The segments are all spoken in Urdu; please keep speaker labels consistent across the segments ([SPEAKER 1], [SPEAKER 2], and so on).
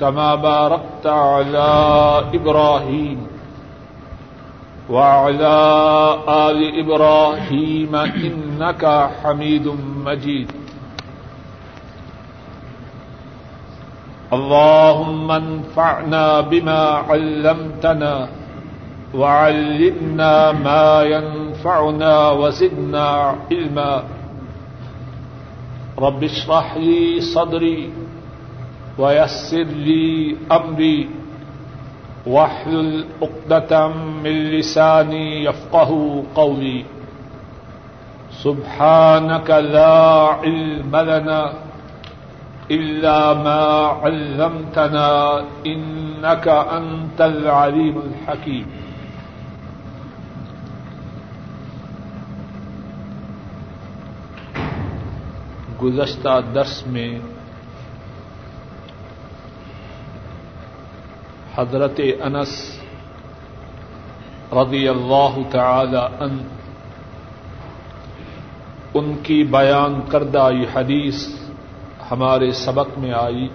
[SPEAKER 1] كما باركت على إبراهيم وعلى آل إبراهيم إنك حميد مجيد. اللهم انفعنا بما علمتنا وعلمنا ما ينفعنا وزدنا علما. رب اشرح لي صدري ويسر لي أمري واحلل عقدة من لساني يفقه قولي سبحانك لا علم لنا إلا ما علمتنا إنك أنت العليم الحكيم گزشتہ درس میں حضرت انس رضی اللہ تعالی ان ان کی بیان کردہ یہ حدیث ہمارے سبق میں آئی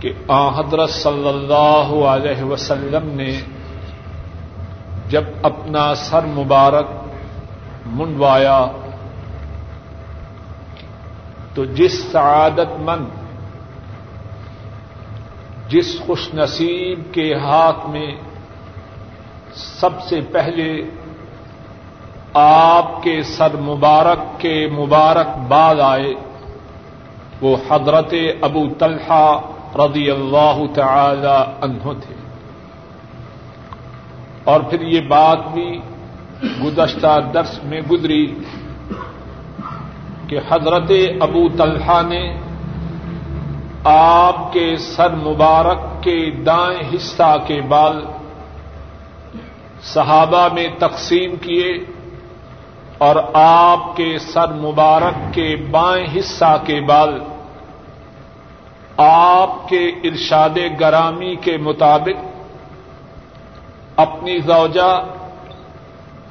[SPEAKER 1] کہ آ حضرت صلی اللہ علیہ وسلم نے جب اپنا سر مبارک منڈوایا تو جس سعادت مند جس خوش نصیب کے ہاتھ میں سب سے پہلے آپ کے سر مبارک کے مبارک بعد آئے، وہ حضرت ابو طلحہ رضی اللہ تعالی عنہ تھے۔ اور پھر یہ بات بھی گزشتہ درس میں گزری کہ حضرت ابو طلحہ نے آپ کے سر مبارک کے دائیں حصہ کے بال صحابہ میں تقسیم کیے اور آپ کے سر مبارک کے بائیں حصہ کے بال آپ کے ارشاد گرامی کے مطابق اپنی زوجہ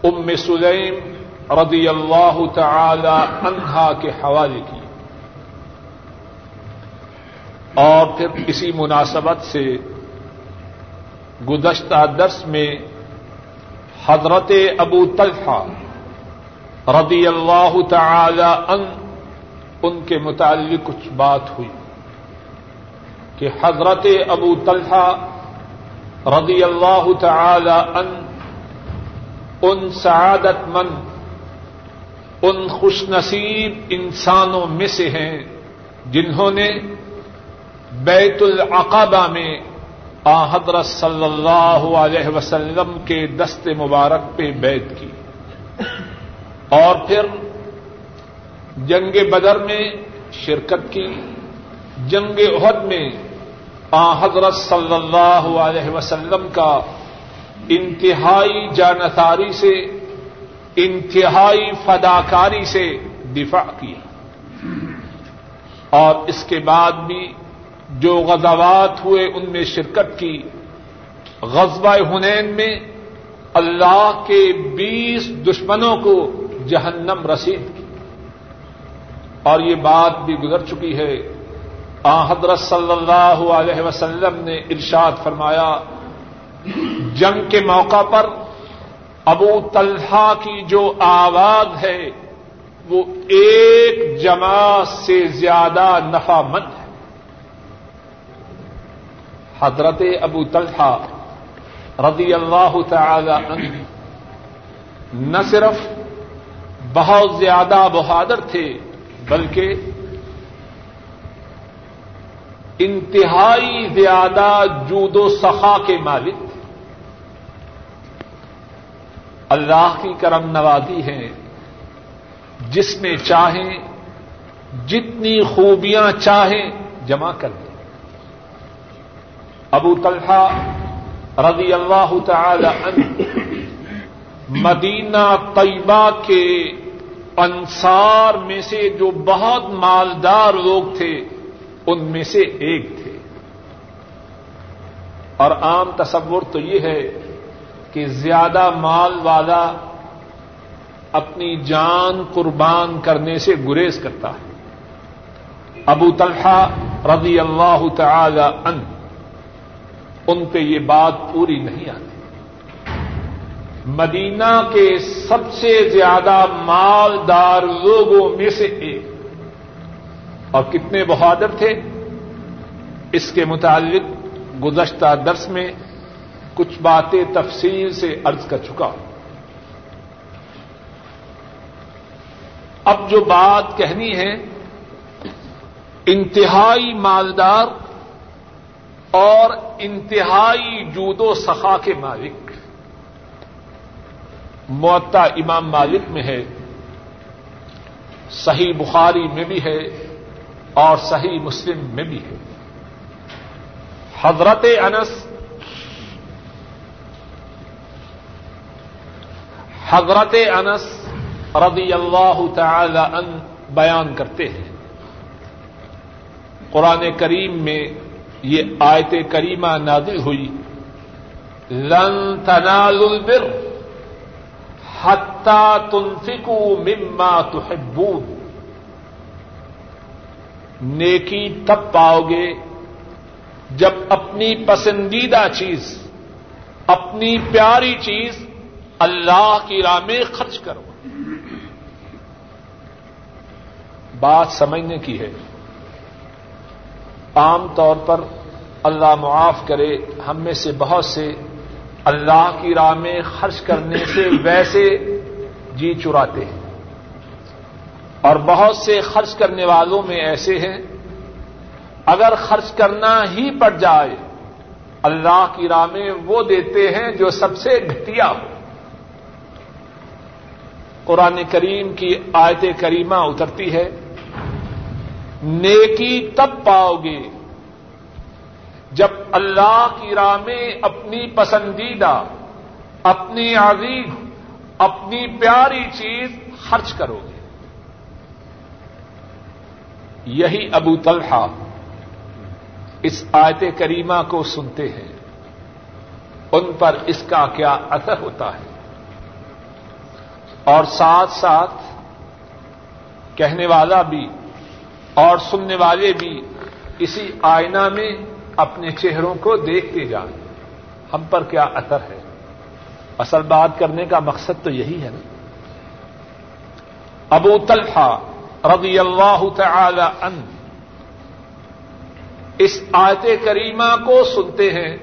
[SPEAKER 1] ام سلیم رضی اللہ تعالی عنہا کے حوالے کی۔ اور پھر اسی مناسبت سے گزشتہ درس میں حضرت ابو طلحہ رضی اللہ تعالی ان ان کے متعلق کچھ بات ہوئی کہ حضرت ابو طلحہ رضی اللہ تعالی ان ان سعادت مند، ان خوش نصیب انسانوں میں سے ہیں جنہوں نے بیت العقبہ میں آ حضرت صلی اللہ علیہ وسلم کے دست مبارک پہ بیت کی۔ اور پھر جنگ بدر میں شرکت کی۔ جنگ عہد میں آ حضرت صلی اللہ علیہ وسلم کا انتہائی جانتاری سے، انتہائی فداکاری سے دفاع کیا۔ اور اس کے بعد بھی جو غزوات ہوئے ان میں شرکت کی۔ غزوہ ہنین میں اللہ کے بیس دشمنوں کو جہنم رسید کی۔ اور یہ بات بھی گزر چکی ہے۔ آ حضرت صلی اللہ علیہ وسلم نے ارشاد فرمایا، جنگ کے موقع پر ابو طلحہ کی جو آواز ہے، وہ ایک جماعت سے زیادہ نفع مند ہے۔ حضرت ابو طلحہ رضی اللہ تعالی عنہ نہ صرف بہت زیادہ بہادر تھے، بلکہ انتہائی زیادہ جود و سخا کے مالک اللہ کی کرم نوازی ہے جس میں چاہیں، جتنی خوبیاں چاہیں، جمع کر دیں۔ ابو طلحہ رضی اللہ تعالی عنہ مدینہ طیبہ کے انصار میں سے جو بہت مالدار لوگ تھے، ان میں سے ایک تھے۔ اور عام تصور تو یہ ہے کہ زیادہ مال والا اپنی جان قربان کرنے سے گریز کرتا ہے۔ ابو طلحہ رضی اللہ تعالی ان ان پہ یہ بات پوری نہیں آتی۔ مدینہ کے سب سے زیادہ مالدار لوگوں میں سے ایک۔ اور کتنے بہادر تھے؟ اس کے متعلق گزشتہ درس میں کچھ باتیں تفصیل سے ارض کر چکا ہوں۔ اب جو بات کہنی ہے، انتہائی مالدار اور انتہائی جود و سخا کے مالک۔ معطا امام مالک میں ہے، صحیح بخاری میں بھی ہے اور صحیح مسلم میں بھی ہے۔ حضرت انس حضرت انس رضی اللہ تعالی ان بیان کرتے ہیں۔ قرآن کریم میں یہ آیت کریمہ نادل ہوئی۔ لن تنالوا البر حتى تنفقوا مما تحبون۔ نیکی تب پاؤ گے جب اپنی پسندیدہ چیز، اپنی پیاری چیز اللہ کی راہ میں خرچ کرو۔ بات سمجھنے کی ہے۔ عام طور پر اللہ معاف کرے، ہم میں سے بہت سے اللہ کی راہ میں خرچ کرنے سے ویسے جی چراتے ہیں۔ اور بہت سے خرچ کرنے والوں میں ایسے ہیں، اگر خرچ کرنا ہی پڑ جائے، اللہ کی راہ میں وہ دیتے ہیں جو سب سے گھٹیا ہو۔ قرآن کریم کی آیت کریمہ اترتی ہے نیکی تب پاؤ گے جب اللہ کی راہ میں اپنی پسندیدہ، اپنی عزیز، اپنی پیاری چیز خرچ کرو گے۔ یہی ابو طلحہ اس آیت کریمہ کو سنتے ہیں۔ ان پر اس کا کیا اثر ہوتا ہے؟ اور ساتھ ساتھ کہنے والا بھی اور سننے والے بھی اسی آئینہ میں اپنے چہروں کو دیکھتے جائیں۔ ہم پر کیا اثر ہے؟ اصل بات کرنے کا مقصد تو یہی ہے نا۔ ابو طلحہ رضی اللہ تعالی ان اس آیت کریمہ کو سنتے ہیں۔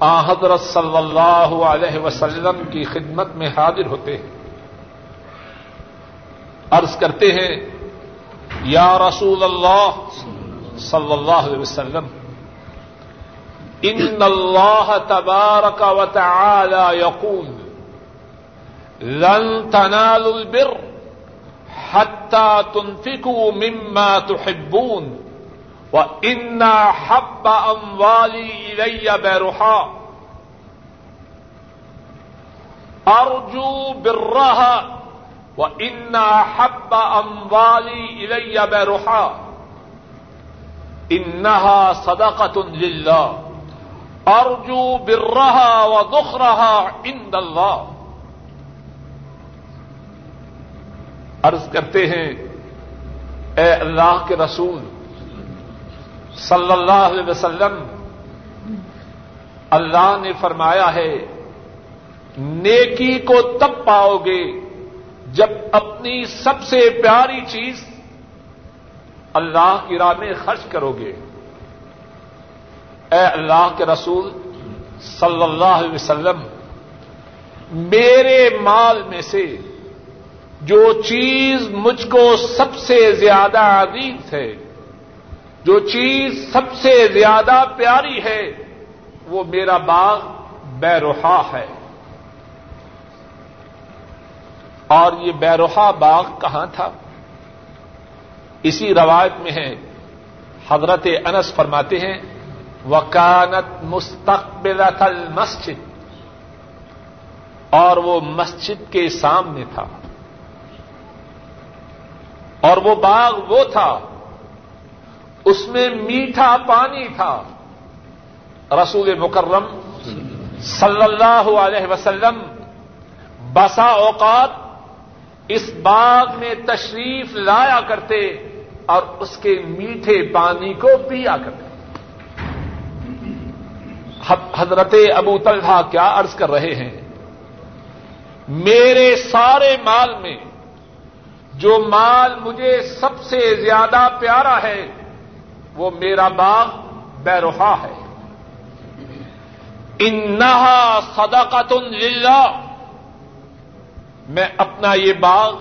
[SPEAKER 1] آ حضرت صلی اللہ علیہ وسلم کی خدمت میں حاضر ہوتے ہیں۔ عرض کرتے ہیں یا رسول اللہ صلی اللہ علیہ وسلم ان اللہ تبارک و تعالی یقول لن تنالوا البر حتى تنفقوا مما تحبون وان حب اموالي الي برحا ارجو برها وان حب اموالي الي برحا انها صدقه لله ارجو برها ودخرها عند الله عرض کرتے ہیں، اے اللہ کے رسول، صلی اللہ علیہ وسلم، اللہ نے فرمایا ہے، نیکی کو تب پاؤ گے جب اپنی سب سے پیاری چیز اللہ کی راہ میں خرچ کرو گے۔ اے اللہ کے رسول صلی اللہ علیہ وسلم، میرے مال میں سے جو چیز مجھ کو سب سے زیادہ عزیز ہے، جو چیز سب سے زیادہ پیاری ہے، وہ میرا باغ بیروحا ہے۔ اور یہ بیروحا باغ کہاں تھا؟ اسی روایت میں ہے۔ حضرت انس فرماتے ہیں، وکانت مستقبل المسجد۔ اور وہ مسجد کے سامنے تھا۔ اور وہ باغ وہ تھا۔ اس میں میٹھا پانی تھا۔ رسول مکرم صلی اللہ علیہ وسلم بسا اوقات اس باغ میں تشریف لایا کرتے اور اس کے میٹھے پانی کو پیا کرتے۔ حضرت ابو طلحہ کیا عرض کر رہے ہیں؟ میرے سارے مال میں جو مال مجھے سب سے زیادہ پیارا ہے، وہ میرا باغ بیروحا ہے۔ انہا صدقت للہ۔ میں اپنا یہ باغ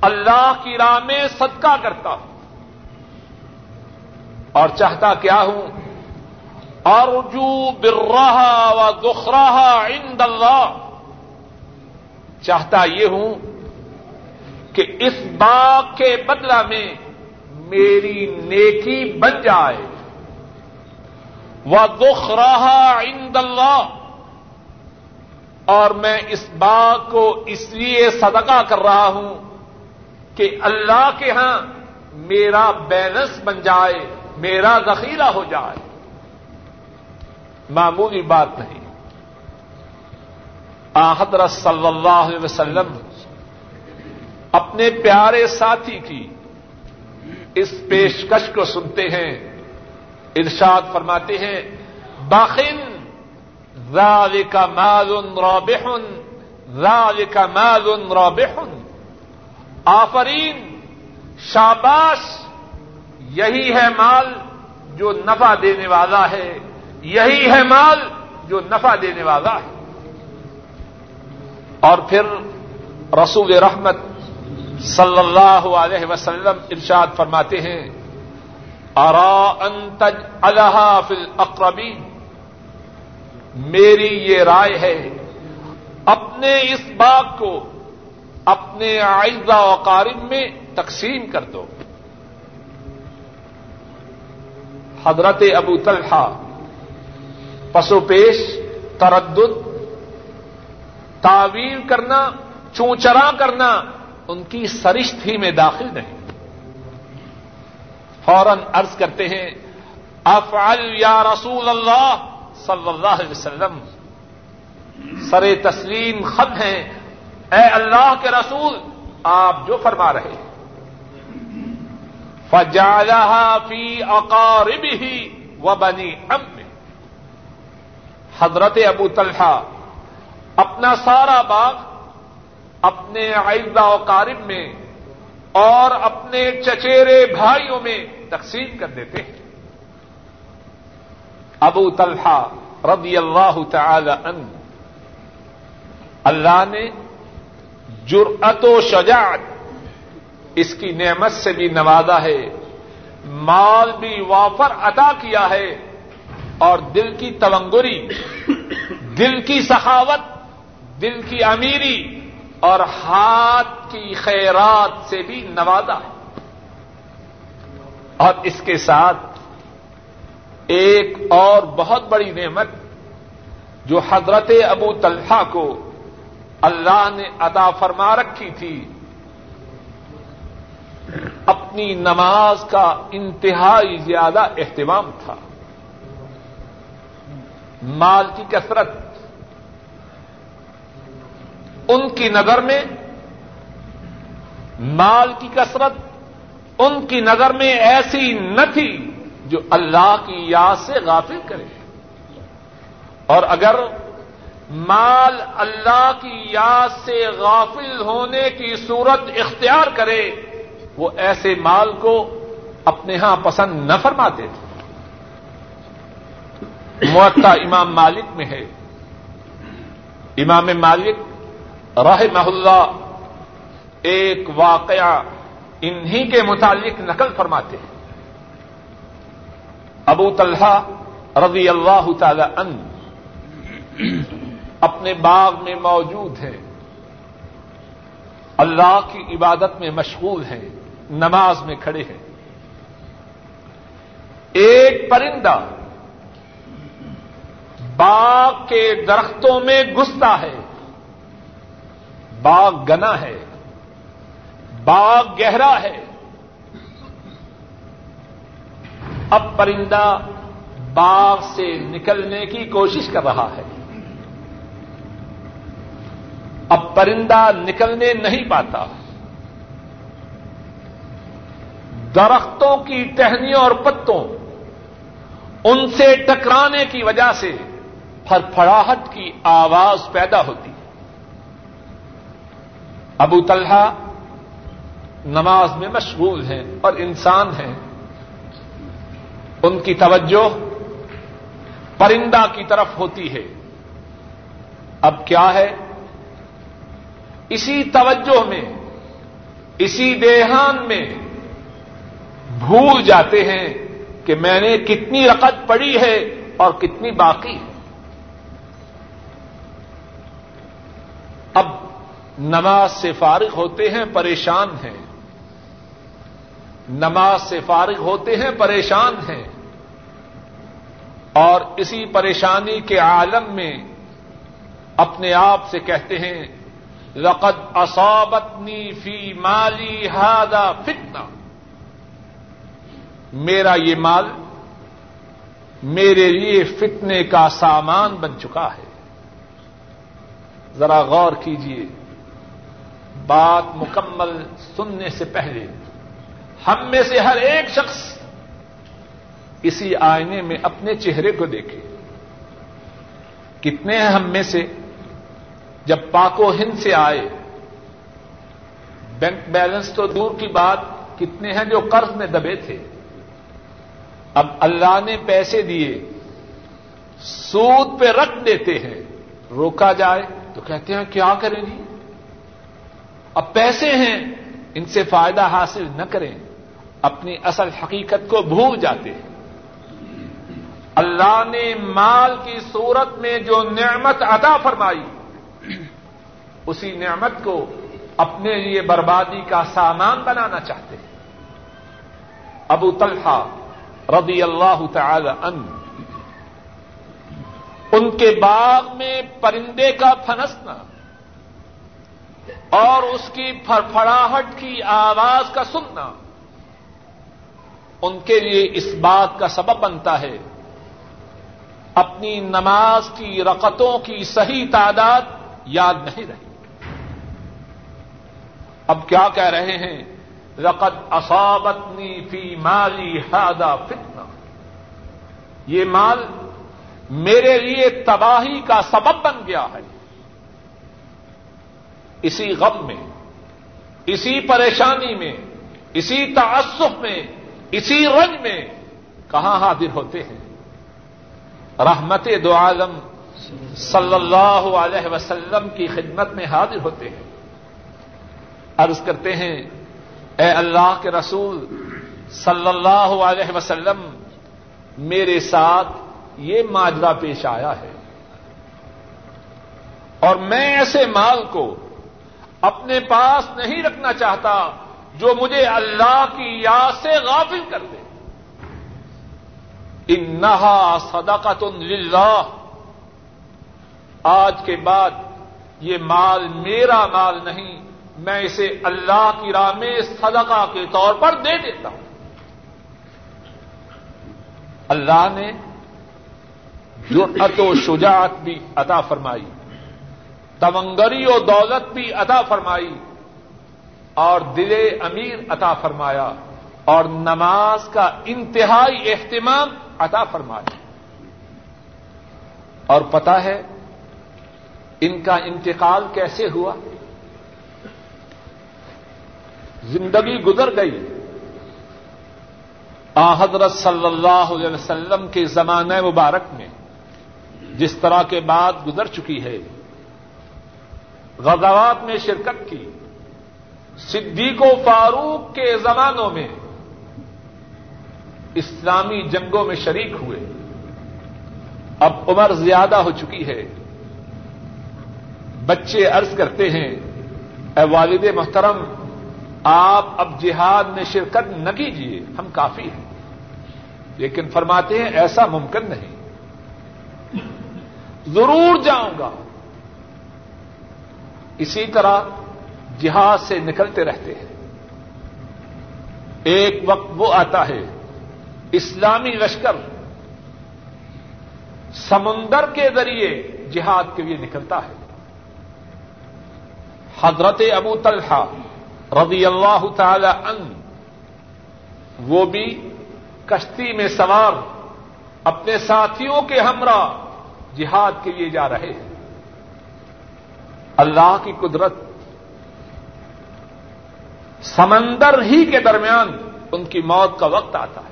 [SPEAKER 1] اللہ کی راہ میں صدقہ کرتا ہوں اور چاہتا کیا ہوں؟ ارجو برہا و دخراہا عند اللہ۔ چاہتا یہ ہوں کہ اس باغ کے بدلہ میں میری نیکی بن جائے۔ وہ دکھ رہا عند اللہ۔ اور میں اس باغ کو اس لیے صدقہ کر رہا ہوں کہ اللہ کے ہاں میرا بیلنس بن جائے، میرا ذخیرہ ہو جائے۔ معمولی بات نہیں۔ آحدر صلی اللہ علیہ وسلم اپنے پیارے ساتھی کی اس پیشکش کو سنتے ہیں، ارشاد فرماتے ہیں، باخن راج مال رابحن راج مال رابحن آفرین، شاباش، یہی ہے مال جو نفع دینے والا ہے، یہی ہے مال جو نفع دینے والا ہے۔ اور پھر رسول رحمت صلی اللہ علیہ وسلم ارشاد فرماتے ہیں ارا انتج اللہ فل اقربی میری یہ رائے ہے، اپنے اس باغ کو اپنے آئزہ و قارب میں تقسیم کر دو۔ حضرت ابو طلحہ، پسو پیش، تردد، تعویل کرنا، چونچرا کرنا ان کی سرشت ہی میں داخل نہیں۔ فوراً عرض کرتے ہیں، افعل یا رسول اللہ صلی اللہ علیہ وسلم سر تسلیم خط ہیں۔ اے اللہ کے رسول، آپ جو فرما رہے ہیں۔ فجالہ فی اقارب ہی و بنی ام حضرت ابو طلحہ اپنا سارا باغ اپنے عائدہ و قارب میں اور اپنے چچیرے بھائیوں میں تقسیم کر دیتے ہیں۔ ابو طلحہ رضی اللہ تعالی ان اللہ نے جرأت و شجاعت، اس کی نعمت سے بھی نوازا ہے، مال بھی وافر عطا کیا ہے، اور دل کی تونگری، دل کی سخاوت، دل کی امیری، اور ہاتھ کی خیرات سے بھی نوازا ہے۔ اور اس کے ساتھ ایک اور بہت بڑی نعمت جو حضرت ابو طلحہ کو اللہ نے عطا فرما رکھی تھی، اپنی نماز کا انتہائی زیادہ اہتمام تھا۔ مال کی کثرت، ان کی نظر میں مال کی کثرت، ان کی نظر میں ایسی نہ تھی جو اللہ کی یاد سے غافل کرے۔ اور اگر مال اللہ کی یاد سے غافل ہونے کی صورت اختیار کرے، وہ ایسے مال کو اپنے ہاں پسند نہ فرماتے۔ تھے معطا امام مالک میں ہے۔ امام مالک راہ محلہ ایک واقعہ انہی کے متعلق نقل فرماتے ہیں۔ ابو طلحہ رضی اللہ تعالی ان اپنے باغ میں موجود ہے اللہ کی عبادت میں مشغول ہیں، نماز میں کھڑے ہیں۔ ایک پرندہ باغ کے درختوں میں گھستا ہے۔ باغ گنا ہے۔ باغ گہرا ہے۔ اب پرندہ باغ سے نکلنے کی کوشش کر رہا ہے۔ اب پرندہ نکلنے نہیں پاتا۔ درختوں کی ٹہنیوں اور پتوں ان سے ٹکرانے کی وجہ سے پھڑپڑاہٹ کی آواز پیدا ہوتی۔ ابو طلحہ نماز میں مشغول ہیں اور انسان ہیں۔ ان کی توجہ پرندہ کی طرف ہوتی ہے۔ اب کیا ہے؟ اسی توجہ میں، اسی دیہان میں بھول جاتے ہیں کہ میں نے کتنی رقط پڑی ہے اور کتنی باقی ہے۔ اب نماز سے فارغ ہوتے ہیں، پریشان ہیں۔ نماز سے فارغ ہوتے ہیں، پریشان ہیں۔ اور اسی پریشانی کے عالم میں اپنے آپ سے کہتے ہیں، لقد اصابتنی فی مالی ہادا فتنہ۔ میرا یہ مال میرے لیے فتنے کا سامان بن چکا ہے۔ ذرا غور کیجیے بات مکمل سننے سے پہلے ہم میں سے ہر ایک شخص اسی آئینے میں اپنے چہرے کو دیکھے کتنے ہیں ہم میں سے جب پاکو ہند سے آئے۔ بینک بیلنس تو دور کی بات، کتنے ہیں جو قرض میں دبے تھے۔ اب اللہ نے پیسے دیے، سود پہ رکھ دیتے ہیں۔ روکا جائے تو کہتے ہیں، کیا کریں جی؟ اب پیسے ہیں، ان سے فائدہ حاصل نہ کریں۔ اپنی اصل حقیقت کو بھول جاتے ہیں۔ اللہ نے مال کی صورت میں جو نعمت عطا فرمائی، اسی نعمت کو اپنے لیے بربادی کا سامان بنانا چاہتے ہیں۔ ابو طلحہ رضی اللہ تعالی ان ان کے باغ میں پرندے کا پھنسنا اور اس کی پھڑپڑاہٹ کی آواز کا سننا ان کے لیے اس بات کا سبب بنتا ہے اپنی نماز کی رقطوں کی صحیح تعداد یاد نہیں رہی۔ اب کیا کہہ رہے ہیں؟ رقط اصابتنی فی مالی ہادا فتنا یہ مال میرے لیے تباہی کا سبب بن گیا ہے۔ اسی غم میں، اسی پریشانی میں، اسی تعصف میں، اسی رنج میں کہاں حاضر ہوتے ہیں؟ رحمت دو عالم صلی اللہ علیہ وسلم کی خدمت میں حاضر ہوتے ہیں۔ عرض کرتے ہیں، اے اللہ کے رسول صلی اللہ علیہ وسلم، میرے ساتھ یہ ماجرا پیش آیا ہے۔ اور میں ایسے مال کو اپنے پاس نہیں رکھنا چاہتا جو مجھے اللہ کی یاد سے غافل کر دے۔ انہا صدقت للہ۔ آج کے بعد یہ مال میرا مال نہیں، میں اسے اللہ کی راہ میں صدقہ کے طور پر دے دیتا ہوں۔ اللہ نے جو و شجاعت بھی عطا فرمائی، تمنگری و دولت بھی عطا فرمائی اور دل امیر عطا فرمایا اور نماز کا انتہائی اہتمام عطا فرمایا اور پتا ہے ان کا انتقال کیسے ہوا؟ زندگی گزر گئی۔ آ حضرت صلی اللہ علیہ وسلم کے زمانہ مبارک میں جس طرح کے بعد گزر چکی ہے۔ غزوات میں شرکت کی۔ صدیق و فاروق کے زمانوں میں اسلامی جنگوں میں شریک ہوئے۔ اب عمر زیادہ ہو چکی ہے۔ بچے عرض کرتے ہیں، اے والد محترم، آپ اب جہاد میں شرکت نہ کیجیے ہم کافی ہیں۔ لیکن فرماتے ہیں، ایسا ممکن نہیں۔ ضرور جاؤں گا۔ اسی طرح جہاد سے نکلتے رہتے ہیں۔ ایک وقت وہ آتا ہے اسلامی لشکر سمندر کے ذریعے جہاد کے لیے نکلتا ہے۔ حضرت ابو طلحہ رضی اللہ تعالی ان وہ بھی کشتی میں سوار اپنے ساتھیوں کے ہمراہ جہاد کے لیے جا رہے ہیں۔ اللہ کی قدرت سمندر ہی کے درمیان ان کی موت کا وقت آتا۔ ہے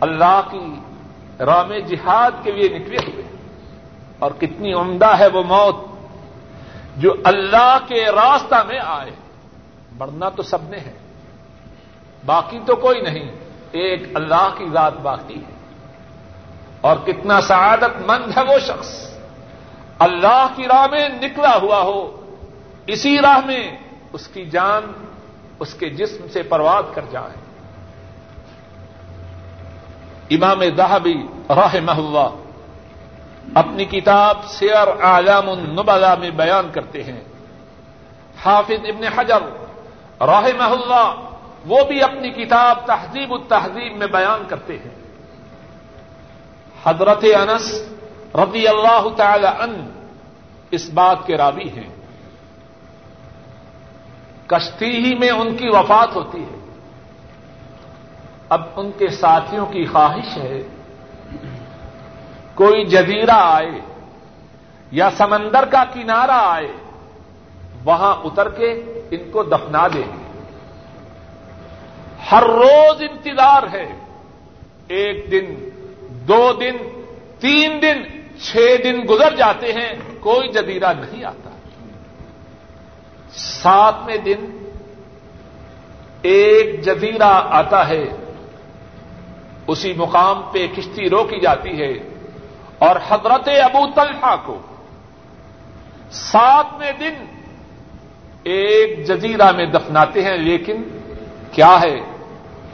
[SPEAKER 1] اللہ کی رام جہاد کے لیے نکلے ہوئے۔ اور کتنی عمدہ ہے وہ موت جو اللہ کے راستہ میں آئے۔ مرنا تو سب نے ہے۔ باقی تو کوئی نہیں۔ ایک اللہ کی ذات باقی ہے۔ اور کتنا سعادت مند ہے وہ شخص۔ اللہ کی راہ میں نکلا ہوا ہو۔ اسی راہ میں اس کی جان، اس کے جسم سے پرواز کر جائے۔ امام دہبی راہ محلہ اپنی کتاب سیر اعلام النبلا میں بیان کرتے ہیں۔ حافظ ابن حجر راہ محلہ وہ بھی اپنی کتاب تہذیب التہذیب میں بیان کرتے ہیں۔ حضرت انس رضی اللہ تعالی ان اس بات کے راوی ہیں۔ کشتی ہی میں ان کی وفات ہوتی ہے۔ اب ان کے ساتھیوں کی خواہش ہے۔ کوئی جزیرہ آئے یا سمندر کا کنارہ آئے، وہاں اتر کے ان کو دفنا دیں گے۔ ہر روز انتظار ہے۔ ایک دن، دو دن، تین دن، چھ دن گزر جاتے ہیں، کوئی جزیرہ نہیں آتا۔ ساتویں دن ایک جزیرہ آتا ہے۔ اسی مقام پہ کشتی روکی جاتی ہے اور حضرت ابو طلحہ کو ساتویں دن ایک جزیرہ میں دفناتے ہیں، لیکن کیا ہے؟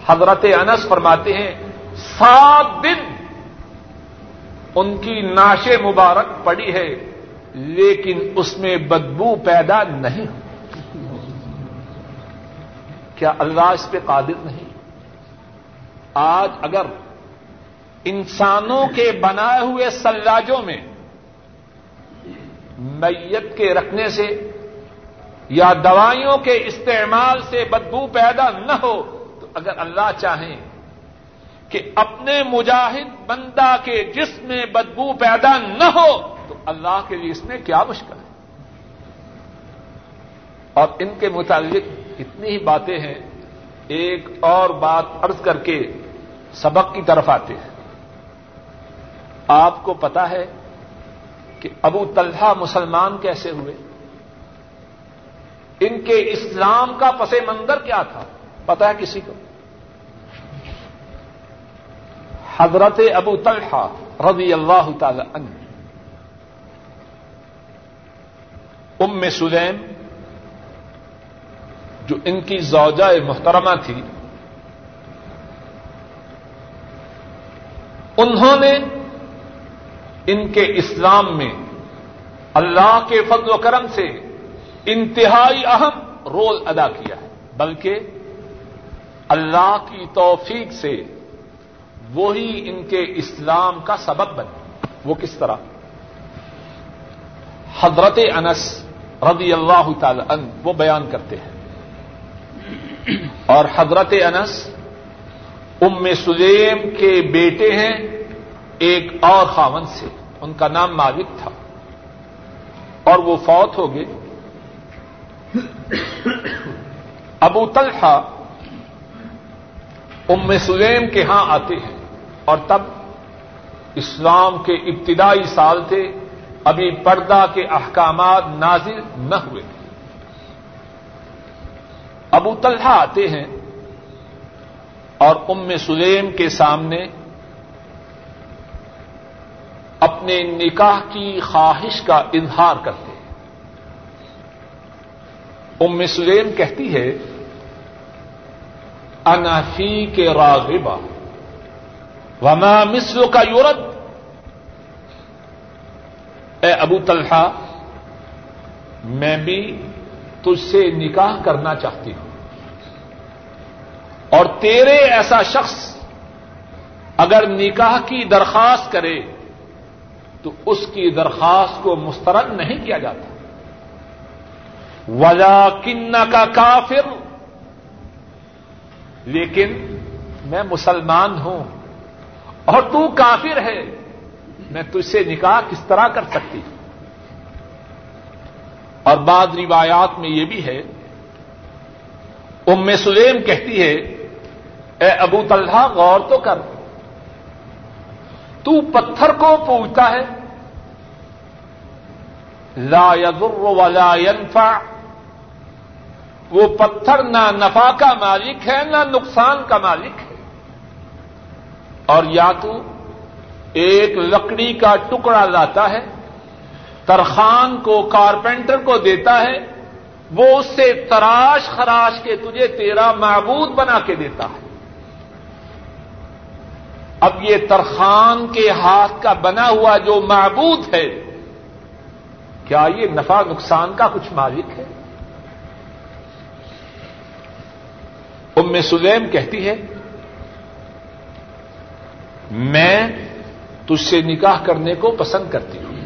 [SPEAKER 1] حضرت انس فرماتے ہیں، سات دن ان کی ناش مبارک پڑی ہے، لیکن اس میں بدبو پیدا نہیں کیا اللہ اس پہ قادر نہیں؟ آج اگر انسانوں کے بنائے ہوئے سلاجوں میں میت کے رکھنے سے یا دوائیوں کے استعمال سے بدبو پیدا نہ ہو، تو اگر اللہ چاہیں کہ اپنے مجاہد بندہ کے جسم میں بدبو پیدا نہ ہو، تو اللہ کے لیے اس میں کیا مشکل ہے؟ اور ان کے متعلق اتنی ہی باتیں ہیں، ایک اور بات ارض کر کے سبق کی طرف آتے ہیں۔ آپ کو پتا ہے کہ ابو طلحہ مسلمان کیسے ہوئے؟ ان کے اسلام کا پس منظر کیا تھا؟ پتا ہے کسی کو؟ حضرت ابو طلحہ رضی اللہ تعالی عنہ۔ ام سلیم، جو ان کی زوجہ محترمہ تھی انہوں نے ان کے اسلام میں اللہ کے فضل و کرم سے انتہائی اہم رول ادا کیا ہے۔ بلکہ اللہ کی توفیق سے وہی ان کے اسلام کا سبب بنے۔ وہ کس طرح؟ حضرت انس رضی اللہ تعالی ان وہ بیان کرتے ہیں۔ اور حضرت انس ام سلیم کے بیٹے ہیں ایک اور خاون سے، ان کا نام مالک تھا۔ اور وہ فوت ہو گئے۔ ابو طلحہ ام سلیم کے ہاں آتے ہیں۔ اور تب اسلام کے ابتدائی سال تھے۔ ابھی پردہ کے احکامات نازل نہ ہوئے۔ ابو طلحہ آتے ہیں۔ اور ام سلیم کے سامنے اپنے نکاح کی خواہش کا اظہار کرتے ہیں۔ ام سلیم کہتی ہے انفی کے راغبہ وما مصر کا یورت اے ابو طلحہ، میں بھی تجھ سے نکاح کرنا چاہتی ہوں۔ اور تیرے ایسا شخص اگر نکاح کی درخواست کرے تو اس کی درخواست کو مسترد نہیں کیا جاتا۔ وجا کن کا کافر۔ لیکن میں مسلمان ہوں اور تو کافر ہے۔ میں تجھ سے نکاح کس طرح کر سکتی؟ اور بعض روایات میں یہ بھی ہے۔ ام سلیم کہتی ہے اے ابو طلحہ غور تو کر۔ تو پتھر کو پوچھتا ہے۔ لا يضر ولا ينفع وہ پتھر نہ نفع کا مالک ہے، نہ نقصان کا مالک ہے۔ اور یا تو ایک لکڑی کا ٹکڑا لاتا ہے، ترخان کو، کارپینٹر کو دیتا ہے، وہ اس سے تراش خراش کے تجھے تیرا معبود بنا کے دیتا ہے۔ اب یہ ترخان کے ہاتھ کا بنا ہوا جو معبود ہے، کیا یہ نفع نقصان کا کچھ مالک ہے؟ ام سلیم کہتی ہے، میں تجھ سے نکاح کرنے کو پسند کرتی ہوں۔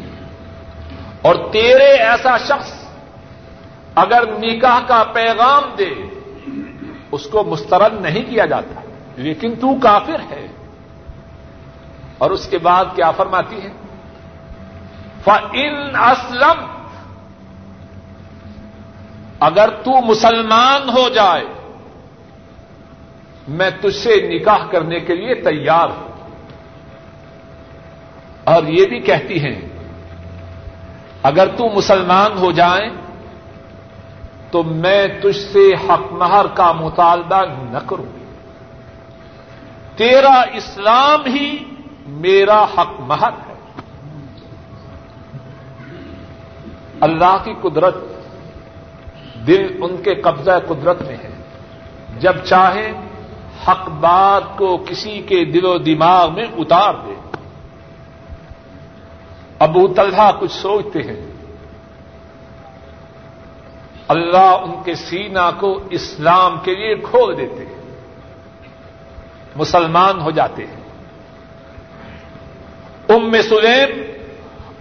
[SPEAKER 1] اور تیرے ایسا شخص اگر نکاح کا پیغام دے، اس کو مسترد نہیں کیا جاتا، لیکن تو کافر ہے۔ اور اس کے بعد کیا فرماتی ہے ان اسلم اگر تو مسلمان ہو جائے، میں تجھ سے نکاح کرنے کے لیے تیار ہوں۔ اور یہ بھی کہتی ہیں، اگر تو مسلمان ہو جائیں تو میں تجھ سے حق مہر کا مطالبہ نہ کروں۔ تیرا اسلام ہی میرا حق مہر ہے۔ اللہ کی قدرت دل ان کے قبضہ قدرت میں ہے۔ جب چاہے حق بات کو کسی کے دل و دماغ میں اتار دے۔ ابو طلحہ کچھ سوچتے ہیں۔ اللہ ان کے سینا کو اسلام کے لیے کھول دیتے ہیں۔ مسلمان ہو جاتے ہیں۔ ام سلیم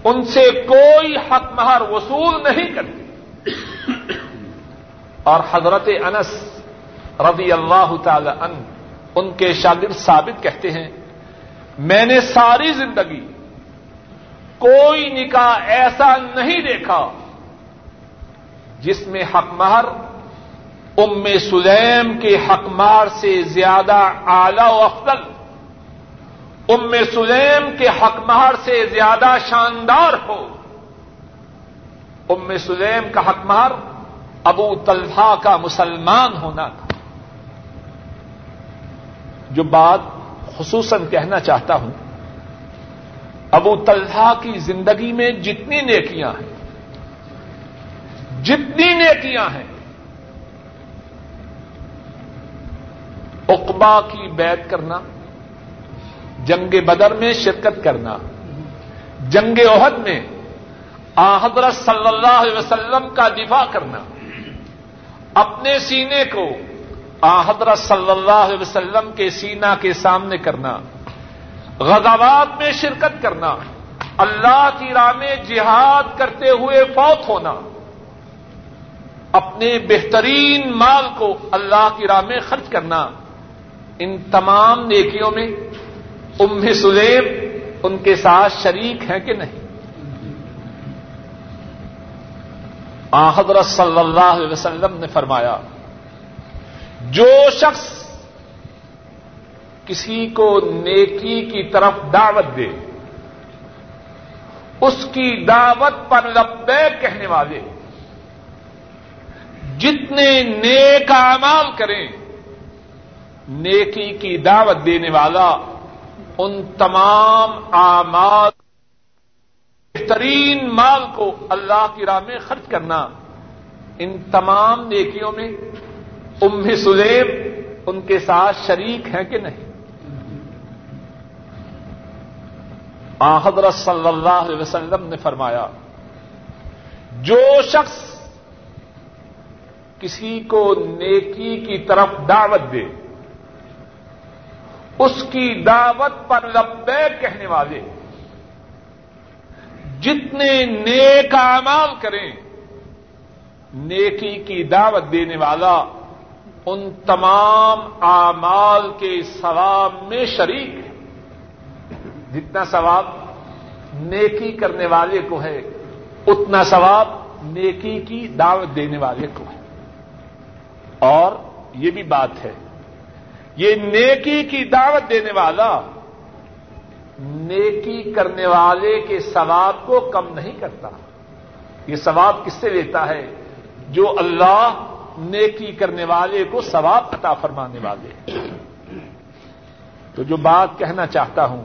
[SPEAKER 1] ان سے کوئی حق مہر وصول نہیں کرتی اور حضرت انس رضی اللہ تعالی ان ان کے شاگرد ثابت کہتے ہیں، میں نے ساری زندگی کوئی نکاح ایسا نہیں دیکھا جس میں حق مہر ام سلیم کے حق مار سے زیادہ اعلی و افضل ام سلیم کے حق مہر سے زیادہ شاندار ہو۔ ام سلیم کا حق مہر ابو طلحہ کا مسلمان ہونا تھا۔ جو بات خصوصاً کہنا چاہتا ہوں، ابو طلحہ کی زندگی میں جتنی نیکیاں ہیں، جتنی نیکیاں ہیں، اقبا کی بیت کرنا جنگ بدر میں شرکت کرنا، جنگ عہد میں آ حضرت صلی اللہ علیہ وسلم کا دفاع کرنا، اپنے سینے کو آ حضرت صلی اللہ علیہ وسلم کے سینا کے سامنے کرنا، غزوات میں شرکت کرنا، اللہ کی راہ میں جہاد کرتے ہوئے فوت ہونا، اپنے بہترین مال کو اللہ کی راہ میں خرچ کرنا، ان تمام نیکیوں میں ام سلیم ان کے ساتھ شریک ہیں کہ نہیں؟ حضرت صلی اللہ علیہ وسلم نے فرمایا، جو شخص کسی کو نیکی کی طرف دعوت دے، اس کی دعوت پر لبے کہنے والے، جتنے نیک اعمال کریں، نیکی کی دعوت دینے والا ان تمام اعمال بہترین مال کو اللہ کی راہ میں خرچ کرنا ان تمام نیکیوں میں ام سلیم ان کے ساتھ شریک ہیں کہ نہیں؟ آ حضرت صلی اللہ علیہ وسلم نے فرمایا، جو شخص کسی کو نیکی کی طرف دعوت دے اس کی دعوت پر لبے کہنے والے، جتنے نیک اعمال کریں، نیکی کی دعوت دینے والا ان تمام اعمال کے ثواب میں شریک ہے۔ جتنا ثواب نیکی کرنے والے کو ہے، اتنا ثواب نیکی کی دعوت دینے والے کو ہے۔ اور یہ بھی بات ہے یہ نیکی کی دعوت دینے والا نیکی کرنے والے کے ثواب کو کم نہیں کرتا۔ یہ ثواب کس سے لیتا ہے؟ جو اللہ نیکی کرنے والے کو ثواب عطا فرمانے والے۔ تو جو بات کہنا چاہتا ہوں،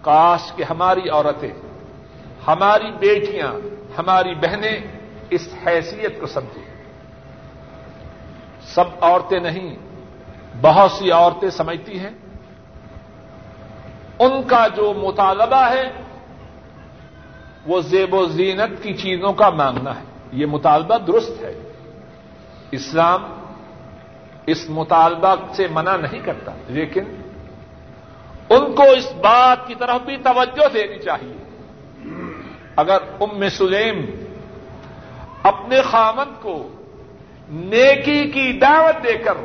[SPEAKER 1] کاش کہ ہماری عورتیں، ہماری بیٹیاں، ہماری بہنیں اس حیثیت کو سمجھیں۔ سب عورتیں نہیں بہت سی عورتیں سمجھتی ہیں۔ ان کا جو مطالبہ ہے، وہ زیب و زینت کی چیزوں کا مانگنا ہے۔ یہ مطالبہ درست ہے۔ اسلام اس مطالبہ سے منع نہیں کرتا، لیکن ان کو اس بات کی طرف بھی توجہ دینی چاہیے۔ اگر ام سلیم اپنے خامن کو نیکی کی دعوت دے کر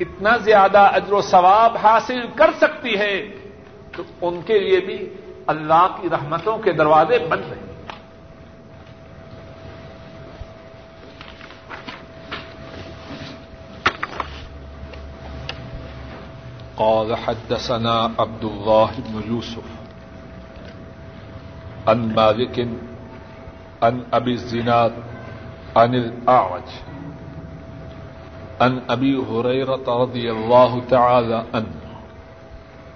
[SPEAKER 1] اتنا زیادہ اجر و ثواب حاصل کر سکتی ہے، تو ان کے لیے بھی اللہ کی رحمتوں کے دروازے بند رہے
[SPEAKER 2] قال حدثنا عبد الله بن يوسف عن مالك عن أبي الزناد عن الأعرج عن أبي هريرة رضي الله تعالى عنه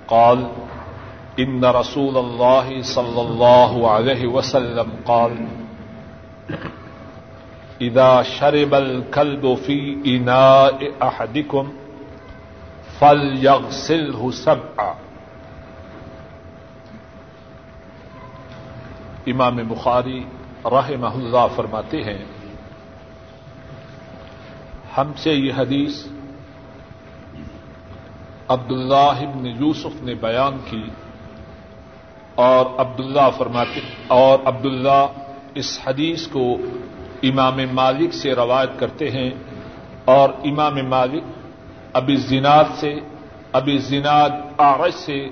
[SPEAKER 2] قال، إن رسول الله صلى الله عليه وسلم قال، إذا شرب الكلب في إناء أحدكم فل یگ سل سب امام بخاری راہ اللہ فرماتے ہیں ہم سے یہ حدیث عبداللہ ابن یوسف نے بیان کی اور عبداللہ فرماتے اور عبداللہ اس حدیث کو امام مالک سے روایت کرتے ہیں اور امام مالک ابی زناد سے، ابی زناد آرج سے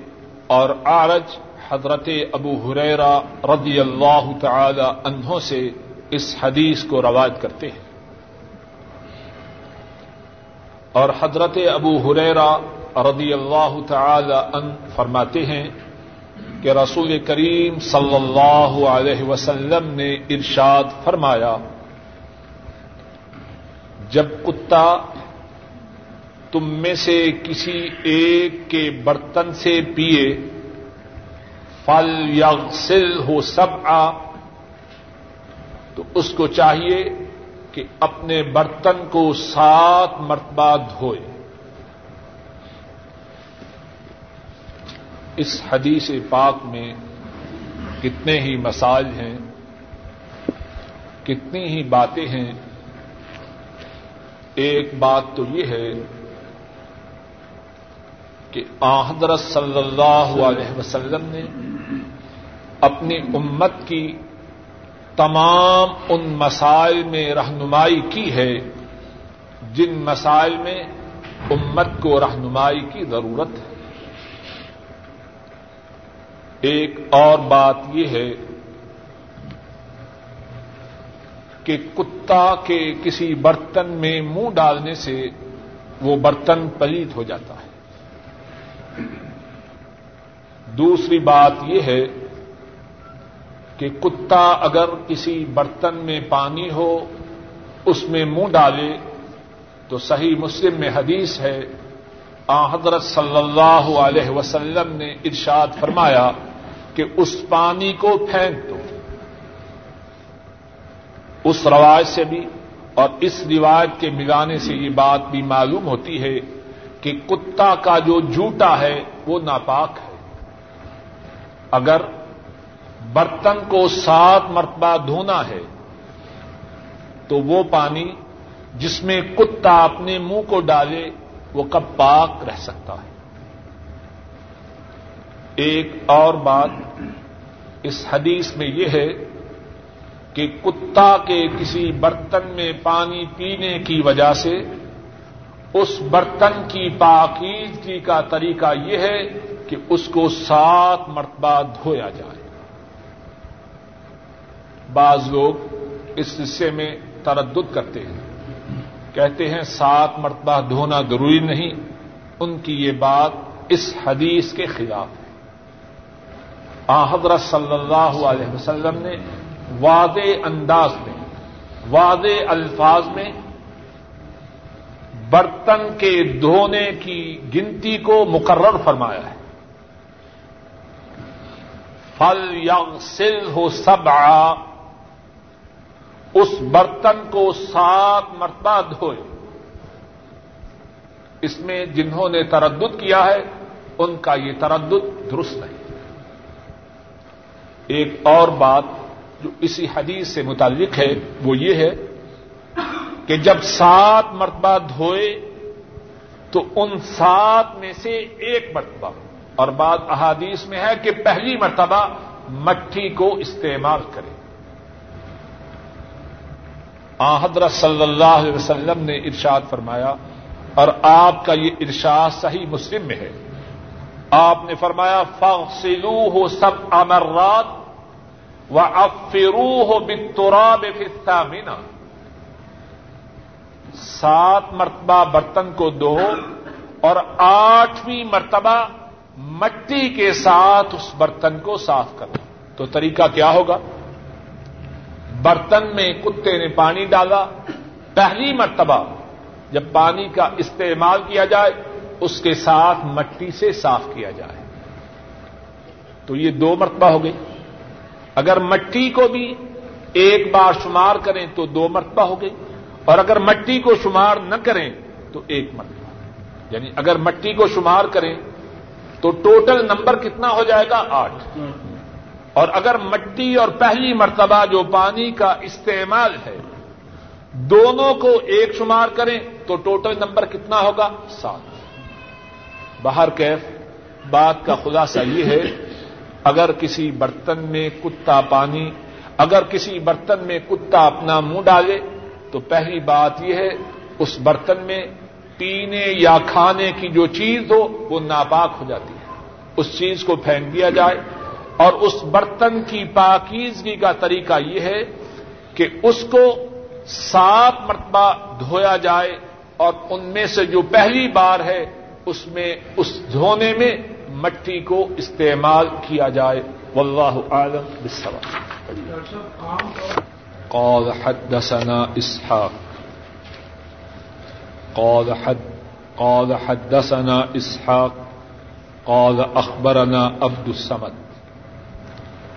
[SPEAKER 2] اور آرج حضرت ابو حریرا رضی اللہ تعالی انہوں سے اس حدیث کو روایت کرتے ہیں۔ اور حضرت ابو حریرا رضی اللہ تعالی ان فرماتے ہیں کہ رسول کریم صلی اللہ علیہ وسلم نے ارشاد فرمایا، جب کتا
[SPEAKER 1] تم میں سے کسی ایک کے برتن سے پیے فل یا سل ہو سب آ تو اس کو چاہیے کہ اپنے برتن کو سات مرتبہ دھوئے۔ اس حدیث پاک میں کتنے ہی مسائل ہیں، کتنی ہی باتیں ہیں۔ ایک بات تو یہ ہے کہ حضرت صلی اللہ علیہ وسلم نے اپنی امت کی تمام ان مسائل میں رہنمائی کی ہے جن مسائل میں امت کو رہنمائی کی ضرورت ہے۔ ایک اور بات یہ ہے کہ کتا کے کسی برتن میں منہ ڈالنے سے وہ برتن پلیت ہو جاتا ہے۔ دوسری بات یہ ہے کہ کتا اگر کسی برتن میں پانی ہو، اس میں منہ ڈالے تو صحیح مسلم میں حدیث ہے، آ حضرت صلی اللہ علیہ وسلم نے ارشاد فرمایا کہ اس پانی کو پھینک دو۔ اس روایت سے بھی اور اس روایت کے ملانے سے یہ بات بھی معلوم ہوتی ہے کہ کتا کا جو جوتا ہے وہ ناپاک ہے۔ اگر برتن کو سات مرتبہ دھونا ہے تو وہ پانی جس میں کتا اپنے منہ کو ڈالے وہ کب پاک رہ سکتا ہے۔ ایک اور بات اس حدیث میں یہ ہے کہ کتا کے کسی برتن میں پانی پینے کی وجہ سے اس برتن کی پاکیزگی کا طریقہ یہ ہے کہ اس کو سات مرتبہ دھویا جائے۔ بعض لوگ اس حصے میں تردد کرتے ہیں۔ کہتے ہیں سات مرتبہ دھونا ضروری نہیں، ان کی یہ بات اس حدیث کے خلاف ہے۔ حضرت صلی اللہ علیہ وسلم نے واضح انداز میں، واضح الفاظ میں برتن کے دھونے کی گنتی کو مقرر فرمایا ہے۔ فل یا سل ہو سب اس برتن کو سات مرتبہ دھوئے۔ اس میں جنہوں نے تردد کیا ہے، ان کا یہ تردد درست نہیں۔ ایک اور بات جو اسی حدیث سے متعلق ہے، وہ یہ ہے کہ جب سات مرتبہ دھوئے، تو ان سات میں سے ایک مرتبہ۔ اور بعض احادیث میں ہے کہ پہلی مرتبہ مٹھی کو استعمال کرے حضرت صلی اللہ علیہ وسلم نے ارشاد فرمایا، اور آپ کا یہ ارشاد صحیح مسلم میں ہے۔ آپ نے فرمایا فاصلو ہو سب امرات و افرو ہو بترا بے مینا سات مرتبہ برتن کو دو اور آٹھویں مرتبہ مٹی کے ساتھ اس برتن کو صاف کرو۔ تو طریقہ کیا ہوگا؟ برتن میں کتے نے پانی ڈالا، پہلی مرتبہ جب پانی کا استعمال کیا جائے، اس کے ساتھ مٹی سے صاف کیا جائے۔ تو یہ دو مرتبہ ہو گئی۔ اگر مٹی کو بھی ایک بار شمار کریں تو دو مرتبہ ہو گئی، اور اگر مٹی کو شمار نہ کریں تو ایک مرتبہ۔ یعنی اگر مٹی کو شمار کریں تو ٹوٹل نمبر کتنا ہو جائے گا؟ آٹھ۔ اور اگر مٹی اور پہلی مرتبہ جو پانی کا استعمال ہے دونوں کو ایک شمار کریں تو ٹوٹل نمبر کتنا ہوگا؟ سات۔ باہر کیف، بات کا خلاصہ یہ ہے، اگر کسی برتن میں کتا پانی، اگر کسی برتن میں کتا اپنا منہ ڈالے، تو پہلی بات یہ ہے، اس برتن میں پینے یا کھانے کی جو چیز ہو، وہ ناپاک ہو جاتی ہے۔ اس چیز کو پھینک دیا جائے اور اس برتن کی پاکیزگی کا طریقہ یہ ہے کہ اس کو سات مرتبہ دھویا جائے اور ان میں سے جو پہلی بار ہے اس میں اس دھونے میں مٹی کو استعمال کیا جائے۔ واللہ عالم بالسلام قال حدثنا اسحاق۔ قال حد قال حدثنا اسحاق۔ قال اخبرنا عبد الصمد۔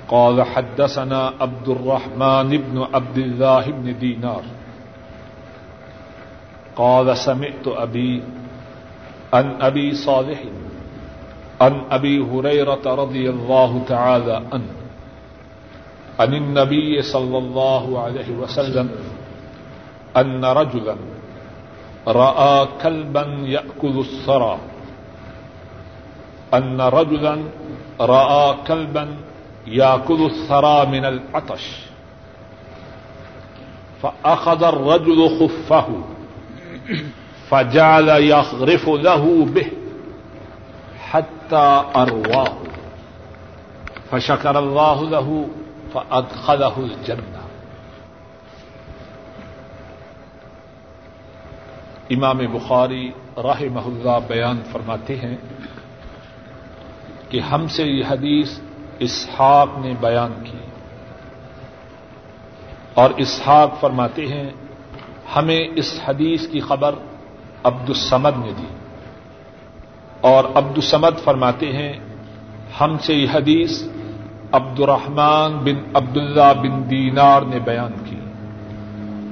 [SPEAKER 1] قال حدثنا عبد الرحمن بن عبد الله بن دينار. قال سمعت ابي عن ابي صالح عن ابي هريره رضي الله تعالى عنه عن النبي صلى الله عليه وسلم ان رجلا راى كلبا ياكل الثرى. ان رجلا راى كلبا ياكل الثرى من العطش. فاخذ الرجل خفه. فجعل يغرف له به. حتى ارواه فشكر الله له فادخله الجنه امام بخاری راہ اللہ بیان فرماتے ہیں کہ ہم سے یہ حدیث اسحاق نے بیان کی۔ اور اسحاق فرماتے ہیں، ہمیں اس حدیث کی خبر عبد السمد نے دی۔ اور عبد السمد فرماتے ہیں، ہم سے یہ حدیث عبد الرحمان بن عبداللہ بن دینار نے بیان کی۔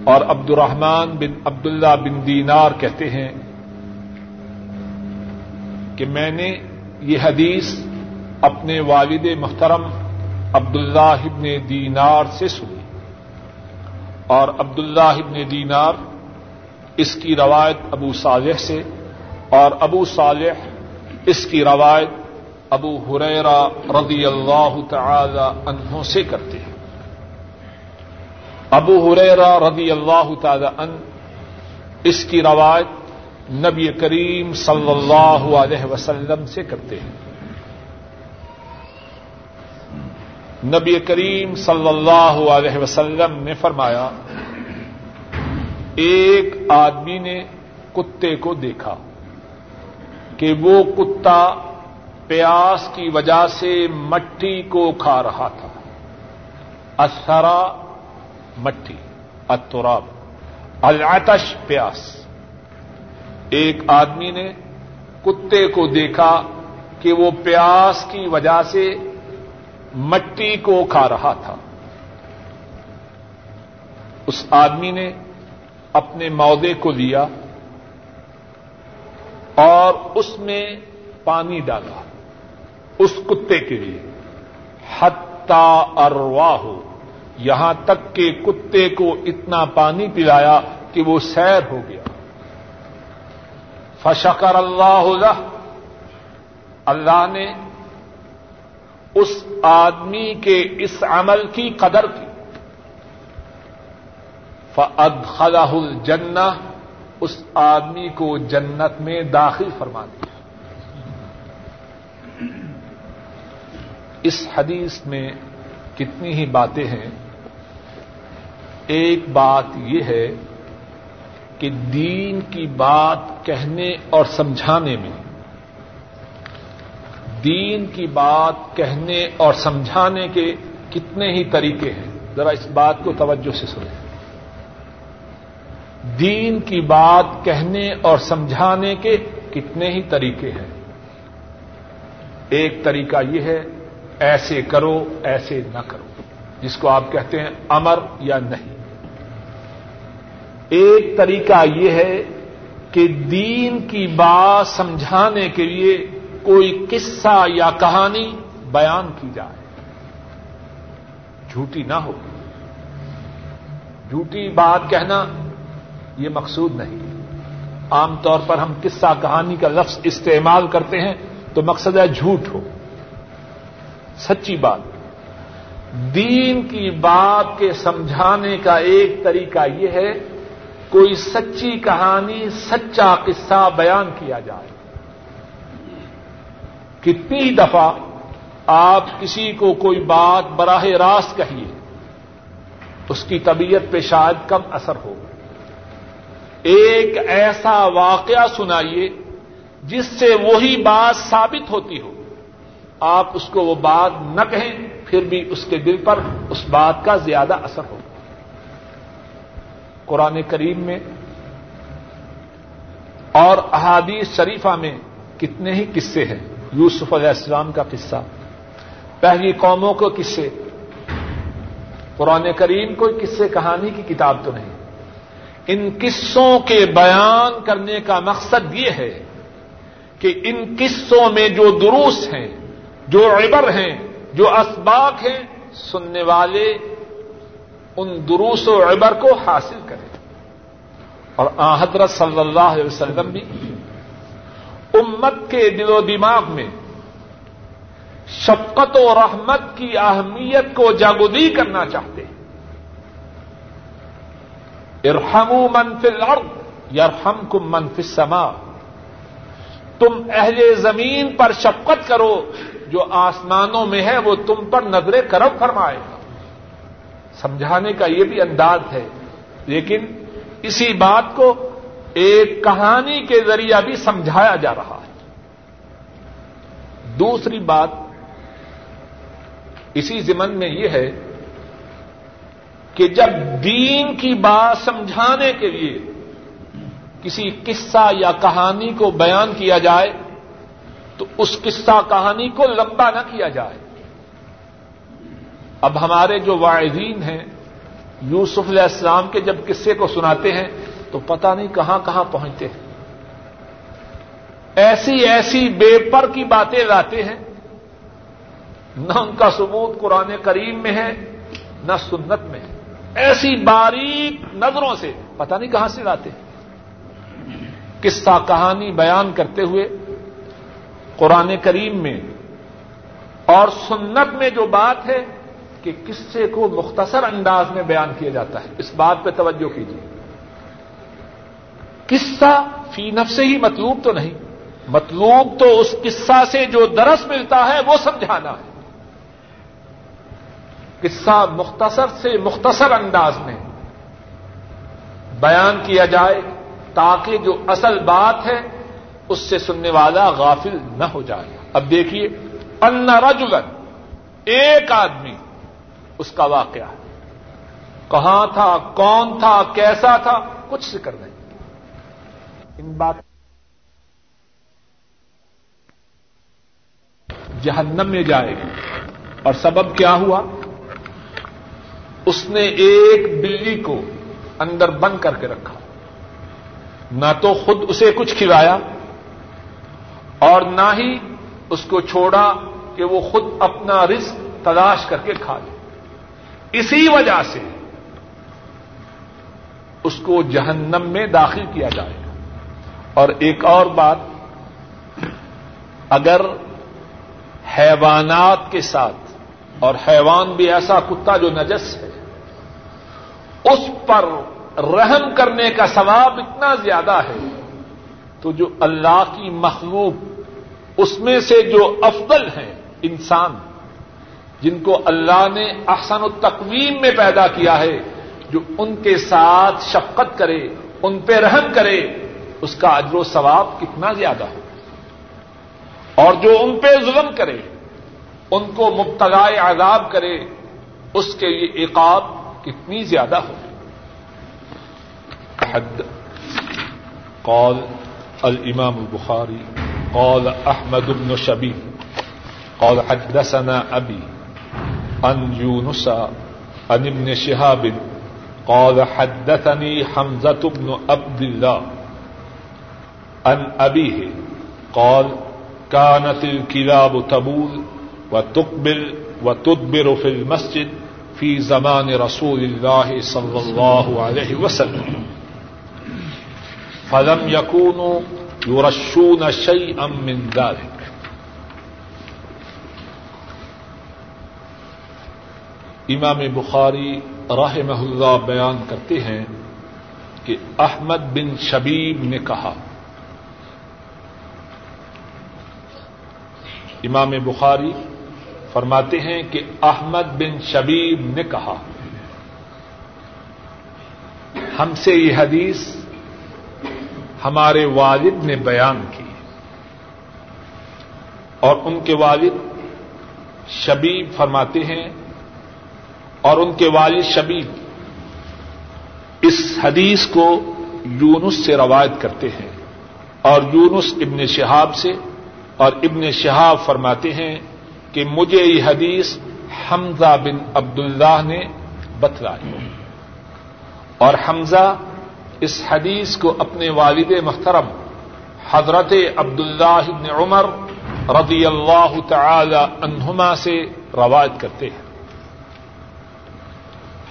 [SPEAKER 1] اور عبد الرحمان بن عبداللہ بن دینار کہتے ہیں کہ میں نے یہ حدیث اپنے والد محترم عبد اللہ ابن دینار سے سنی۔ اور عبد اللہ ابن دینار اس کی روایت ابو صالح سے اور ابو صالح اس کی روایت ابو حریرا رضی اللہ تعالی عنہ سے کرتے ہیں۔ ابو حریرا رضی اللہ تعالی ان اس کی روایت نبی کریم صلی اللہ علیہ وسلم سے کرتے ہیں۔ نبی کریم صلی اللہ علیہ وسلم نے فرمایا، ایک آدمی نے کتے کو دیکھا کہ وہ کتا پیاس کی وجہ سے مٹی کو کھا رہا تھا۔ اثرا مٹی اتراب العتش پیاس۔ ایک آدمی نے کتے کو دیکھا کہ وہ پیاس کی وجہ سے مٹی کو کھا رہا تھا۔ اس آدمی نے اپنے مودے کو لیا اور اس میں پانی ڈالا اس کتے کے لیے۔ حتا اروا ہو یہاں تک کہ کتے کو اتنا پانی پلایا کہ وہ سیر ہو گیا۔ فشکر اللہ اللہ نے اس آدمی کے اس عمل کی قدر کی فد خلا الجنہ اس آدمی کو جنت میں داخل فرما دیا۔ اس حدیث میں کتنی ہی باتیں ہیں۔ ایک بات یہ ہے کہ دین کی بات کہنے اور سمجھانے میں دین کی بات کہنے اور سمجھانے کے کتنے ہی طریقے ہیں۔ ذرا اس بات کو توجہ سے سنیں۔ دین کی بات کہنے اور سمجھانے کے کتنے ہی طریقے ہیں۔ ایک طریقہ یہ ہے، ایسے کرو، ایسے نہ کرو۔ جس کو آپ کہتے ہیں امر یا نہیں۔ ایک طریقہ یہ ہے کہ دین کی بات سمجھانے کے لیے کوئی قصہ یا کہانی بیان کی جائے۔ جھوٹی نہ ہو۔ جھوٹی بات کہنا یہ مقصود نہیں۔ عام طور پر ہم قصہ کہانی کا لفظ استعمال کرتے ہیں تو مقصد ہے جھوٹ ہو۔ سچی بات۔ دین کی بات کے سمجھانے کا ایک طریقہ یہ ہے، کوئی سچی کہانی، سچا قصہ بیان کیا جائے۔ کتنی دفعہ آپ کسی کو کوئی بات براہ راست کہیے، اس کی طبیعت پہ شاید کم اثر ہو۔ ایک ایسا واقعہ سنائیے جس سے وہی بات ثابت ہوتی ہو۔ آپ اس کو وہ بات نہ کہیں، پھر بھی اس کے دل پر اس بات کا زیادہ اثر ہوگا قرآن کریم میں اور احادیث شریفہ میں کتنے ہی قصے ہیں۔ یوسف علیہ السلام کا قصہ۔ پہلی قوموں کو قصے قرآن کریم کوئی قصے، کہانی کی کتاب تو نہیں۔ ان قصوں کے بیان کرنے کا مقصد یہ ہے کہ ان قصوں میں جو دروس ہیں، جو عبر ہیں، جو اسباق ہیں، سننے والے ان دروس و عبر کو حاصل کریں۔ اور آ حضرت صلی اللہ علیہ وسلم بھی امت کے دل و دماغ میں شفقت و رحمت کی اہمیت کو جاگودی کرنا چاہتے ہیں۔ ارحم منفی الارض یرحم کم منفی سما تم اہل زمین پر شفقت کرو، جو آسمانوں میں ہے وہ تم پر نظر کرم فرمائے۔ گا سمجھانے کا یہ بھی انداز ہے، لیکن اسی بات کو ایک کہانی کے ذریعہ بھی سمجھایا جا رہا ہے۔ دوسری بات اسی زمن میں یہ ہے کہ جب دین کی بات سمجھانے کے لیے کسی قصہ یا کہانی کو بیان کیا جائے، تو اس قصہ کہانی کو لمبا نہ کیا جائے۔ اب ہمارے جو واعدین ہیں، یوسف علیہ السلام کے جب قصے کو سناتے ہیں تو پتہ نہیں کہاں کہاں پہنچتے ہیں۔ ایسی ایسی بے پر کی باتیں لاتے ہیں۔ نہ ان کا ثبوت قرآن کریم میں ہے، نہ سنت میں۔ ہے ایسی باریک نظروں سے، پتہ نہیں کہاں سے لاتے ہیں۔ قصہ کہانی بیان کرتے ہوئے قرآن کریم میں اور سنت میں جو بات ہے کہ قصے کو مختصر انداز میں بیان کیا جاتا ہے۔ اس بات پہ توجہ کیجیے۔ قصہ فی نف سے ہی مطلوب تو نہیں۔ مطلوب تو اس قصہ سے جو درس ملتا ہے وہ سمجھانا ہے۔ قصہ مختصر سے مختصر انداز میں بیان کیا جائے تاکہ جو اصل بات ہے اس سے سننے والا غافل نہ ہو جائے۔ اب دیکھیے، ان رجلن ایک آدمی، اس کا واقعہ کہاں تھا، کون تھا، کیسا تھا، کچھ ذکر نہیں۔ ان بات جہنم میں جائے گی۔ اور سبب کیا ہوا؟ اس نے ایک بلی کو اندر بند کر کے رکھا۔ نہ تو خود اسے کچھ کھلایا اور نہ ہی اس کو چھوڑا کہ وہ خود اپنا رزق تلاش کر کے کھا لے۔ اسی وجہ سے اس کو جہنم میں داخل کیا جائے۔ گا اور ایک اور بات، اگر حیوانات کے ساتھ، اور حیوان بھی ایسا کتا جو نجس ہے، اس پر رحم کرنے کا ثواب اتنا زیادہ ہے، تو جو اللہ کی مخلوق، اس میں سے جو افضل ہیں انسان، جن کو اللہ نے احسن التقویم میں پیدا کیا ہے، جو ان کے ساتھ شفقت کرے، ان پہ رحم کرے اس کا اجر و ثواب کتنا زیادہ ہے اور جو ان پہ ظلم کرے، ان کو مبتلا عذاب کرے، اس کے لیے عقاب کتنی زیادہ ہو۔ حد۔ قال الامام البخاری، قال احمد بن شبی قال حدثنا ابی ان يونس ان ابن شهاب قال حدثني حمزة بن عبد الله ان ابيه قال كانت الكلاب تبول وتقبل وتدبر في المسجد في زمان رسول الله صلى الله عليه وسلم. فلم يكونوا يرشون شيئا من ذلك. امام بخاری رحمہ اللہ بیان کرتے ہیں کہ احمد بن شبیب نے کہا امام بخاری فرماتے ہیں کہ احمد بن شبیب نے کہا، ہم سے یہ حدیث ہمارے والد نے بیان کی اور ان کے والد شبیب فرماتے ہیں اور ان کے والد شبیب اس حدیث کو یونس سے روایت کرتے ہیں اور یونس ابن شہاب سے اور ابن شہاب فرماتے ہیں کہ مجھے یہ حدیث حمزہ بن عبد اللہ نے بتلائی اور حمزہ اس حدیث کو اپنے والد محترم حضرت عبد اللہ بن عمر رضی اللہ تعالی عنہما سے روایت کرتے ہیں۔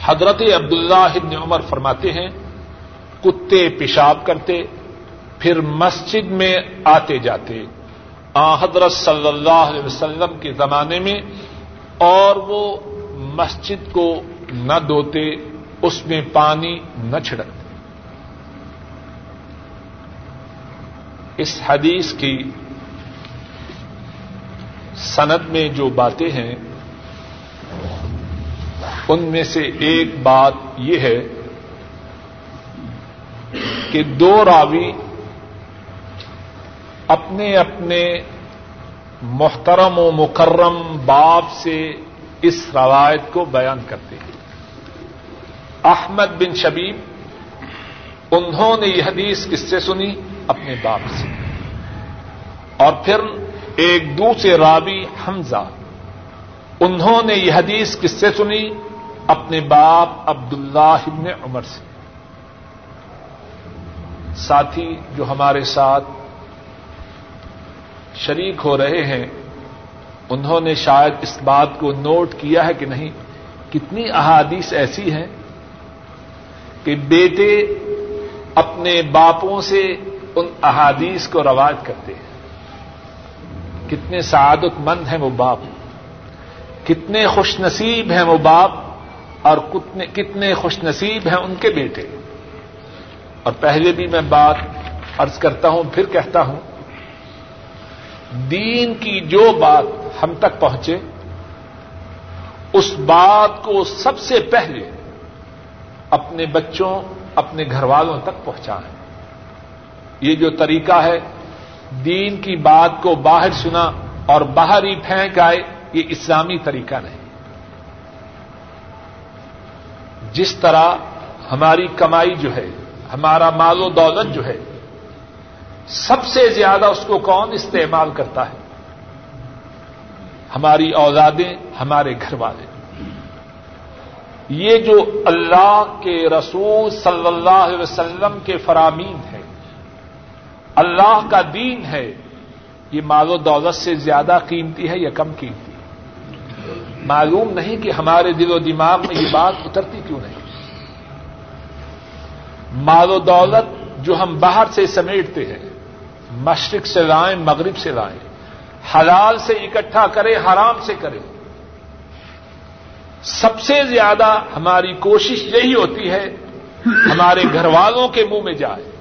[SPEAKER 1] حضرت عبد اللہ ابن عمر فرماتے ہیں، کتے پیشاب کرتے، پھر مسجد میں آتے جاتے حضرت صلی اللہ علیہ وسلم کے زمانے میں اور وہ مسجد کو نہ دھوتے، اس میں پانی نہ چھڑکتے۔ اس حدیث کی سند میں جو باتیں ہیں، ان میں سے ایک بات یہ ہے کہ دو راوی اپنے اپنے محترم و مکرم باپ سے اس روایت کو بیان کرتے ہیں۔ احمد بن شبیب، انہوں نے یہ حدیث کس سے سنی؟ اپنے باپ سے۔ اور پھر ایک دوسرے راوی حمزہ، انہوں نے یہ حدیث کس سے سنی؟ اپنے باپ عبد اللہ ابن عمر سے۔ ساتھی جو ہمارے ساتھ شریک ہو رہے ہیں، انہوں نے شاید اس بات کو نوٹ کیا ہے کہ نہیں، کتنی احادیث ایسی ہیں کہ بیٹے اپنے باپوں سے ان احادیث کو روایت کرتے ہیں۔ کتنے سعادت مند ہیں وہ باپ، کتنے خوش نصیب ہیں وہ باپ، اور کتنے خوش نصیب ہیں ان کے بیٹے۔ اور پہلے بھی میں بات ارض کرتا ہوں، پھر کہتا ہوں دین کی جو بات ہم تک پہنچے، اس بات کو سب سے پہلے اپنے بچوں، اپنے گھر والوں تک پہنچائیں۔ یہ جو طریقہ ہے، دین کی بات کو باہر سنا اور باہر ہی پھینک آئے، یہ اسلامی طریقہ نہیں۔ جس طرح ہماری کمائی جو ہے، ہمارا مال و دولت جو ہے سب سے زیادہ اس کو کون استعمال کرتا ہے؟ ہماری اولادیں، ہمارے گھر والے۔ یہ جو اللہ کے رسول صلی اللہ علیہ وسلم کے فرامین ہیں، اللہ کا دین ہے، یہ مال و دولت سے زیادہ قیمتی ہے یا کم قیمتی ہے؟ معلوم نہیں کہ ہمارے دل و دماغ میں یہ بات اترتی کیوں نہیں۔ مال و دولت جو ہم باہر سے سمیٹتے ہیں مشرق سے لائیں، مغرب سے لائیں۔ حلال سے اکٹھا کرے حرام سے کرے سب سے زیادہ ہماری کوشش یہی ہوتی ہے، ہمارے گھر والوں کے منہ میں جائے۔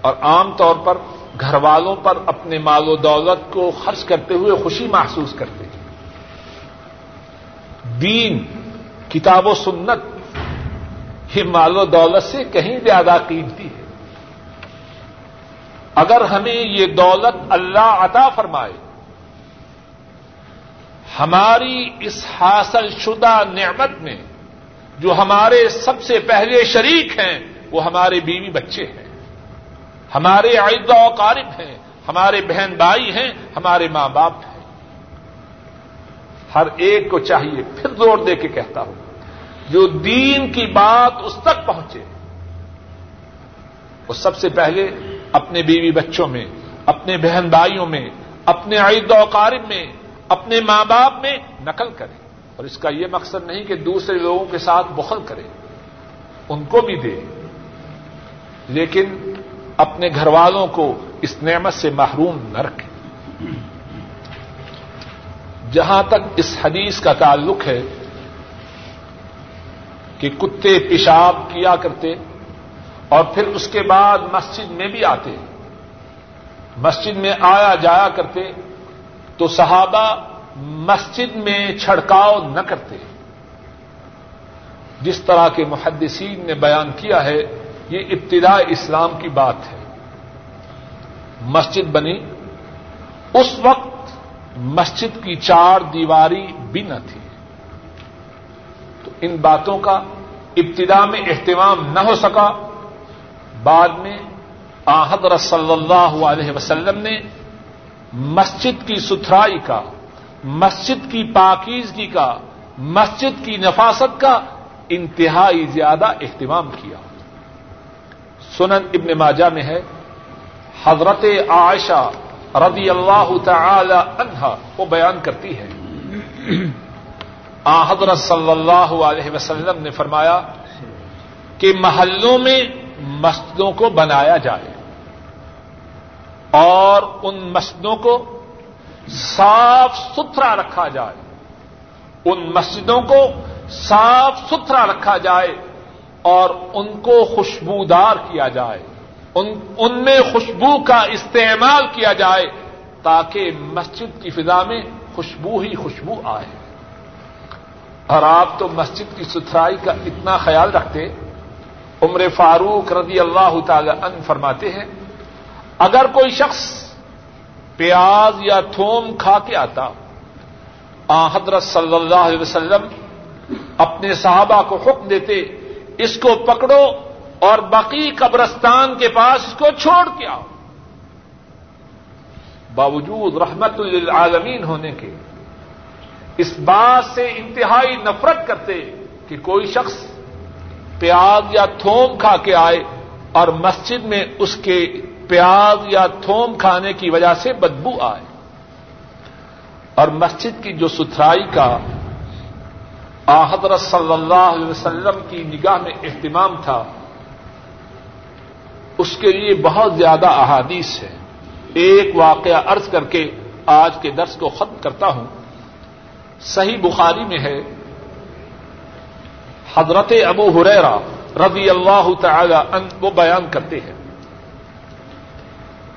[SPEAKER 1] اور عام طور پر گھر والوں پر اپنے مال و دولت کو خرچ کرتے ہوئے خوشی محسوس کرتے ہیں۔ دین، کتاب و سنت، یہ مال و دولت سے کہیں زیادہ قیمتی ہے۔ اگر ہمیں یہ دولت اللہ عطا فرمائے، ہماری اس حاصل شدہ نعمت میں جو ہمارے سب سے پہلے شریک ہیں، وہ ہمارے بیوی بچے ہیں، ہمارے عید و قارب ہیں، ہمارے بہن بھائی ہیں، ہمارے ماں باپ ہیں۔ ہر ایک کو چاہیے پھر زور دے کے کہتا ہوں، جو دین کی بات اس تک پہنچے، وہ سب سے پہلے اپنے بیوی بچوں میں، اپنے بہن بھائیوں میں، اپنے عید و قارب میں، اپنے ماں باپ میں نقل کرے اور اس کا یہ مقصد نہیں کہ دوسرے لوگوں کے ساتھ بخل کرے ان کو بھی دے لیکن اپنے گھر والوں کو اس نعمت سے محروم نہ رکھے جہاں تک اس حدیث کا تعلق ہے کہ کتے پیشاب کیا کرتے اور پھر اس کے بعد مسجد میں بھی آتے مسجد میں آیا جایا کرتے، تو صحابہ مسجد میں چھڑکاؤ نہ کرتے۔ جس طرح کے محدثین نے بیان کیا ہے، یہ ابتدا اسلام کی بات ہے۔ مسجد بنی، اس وقت مسجد کی چار دیواری بھی نہ تھی۔ تو ان باتوں کا ابتدا میں اہتمام نہ ہو سکا۔ بعد میں حضرت صلی اللہ علیہ وسلم نے مسجد کی ستھرائی کا، مسجد کی پاکیزگی کا، مسجد کی نفاست کا انتہائی زیادہ اہتمام کیا۔ سنن ابن ماجہ میں ہے، حضرت عائشہ رضی اللہ تعالی عنہا وہ بیان کرتی ہے۔ آ حضرت صلی اللہ علیہ وسلم نے فرمایا کہ محلوں میں مسجدوں کو بنایا جائے اور ان مسجدوں کو صاف ستھرا رکھا جائے ان مسجدوں کو صاف ستھرا رکھا جائے اور ان کو خوشبودار کیا جائے ان ان میں خوشبو کا استعمال کیا جائے تاکہ مسجد کی فضا میں خوشبو ہی خوشبو آئے اور آپ تو مسجد کی ستھرائی کا اتنا خیال رکھتے عمر فاروق رضی اللہ تعالی ان فرماتے ہیں، اگر کوئی شخص پیاز یا تھوم کھا کے آتا، آ، حضرت صلی اللہ علیہ وسلم اپنے صحابہ کو حکم دیتے، اس کو پکڑو اور باقی قبرستان کے پاس اس کو چھوڑ کے آؤ۔ باوجود رحمت للعالمین ہونے کے، اس بات سے انتہائی نفرت کرتے کہ کوئی شخص پیاز یا تھوم کھا کے آئے اور مسجد میں اس کے پیاز یا تھوم کھانے کی وجہ سے بدبو آئے۔ اور مسجد کی جو ستھرائی کا حضرت صلی اللہ علیہ وسلم کی نگاہ میں اہتمام تھا، اس کے لیے بہت زیادہ احادیث ہے ایک واقعہ عرض کر کے آج کے درس کو ختم کرتا ہوں۔ صحیح بخاری میں ہے حضرت ابو ہریرا رضی اللہ تعالی ان وہ بیان کرتے ہیں۔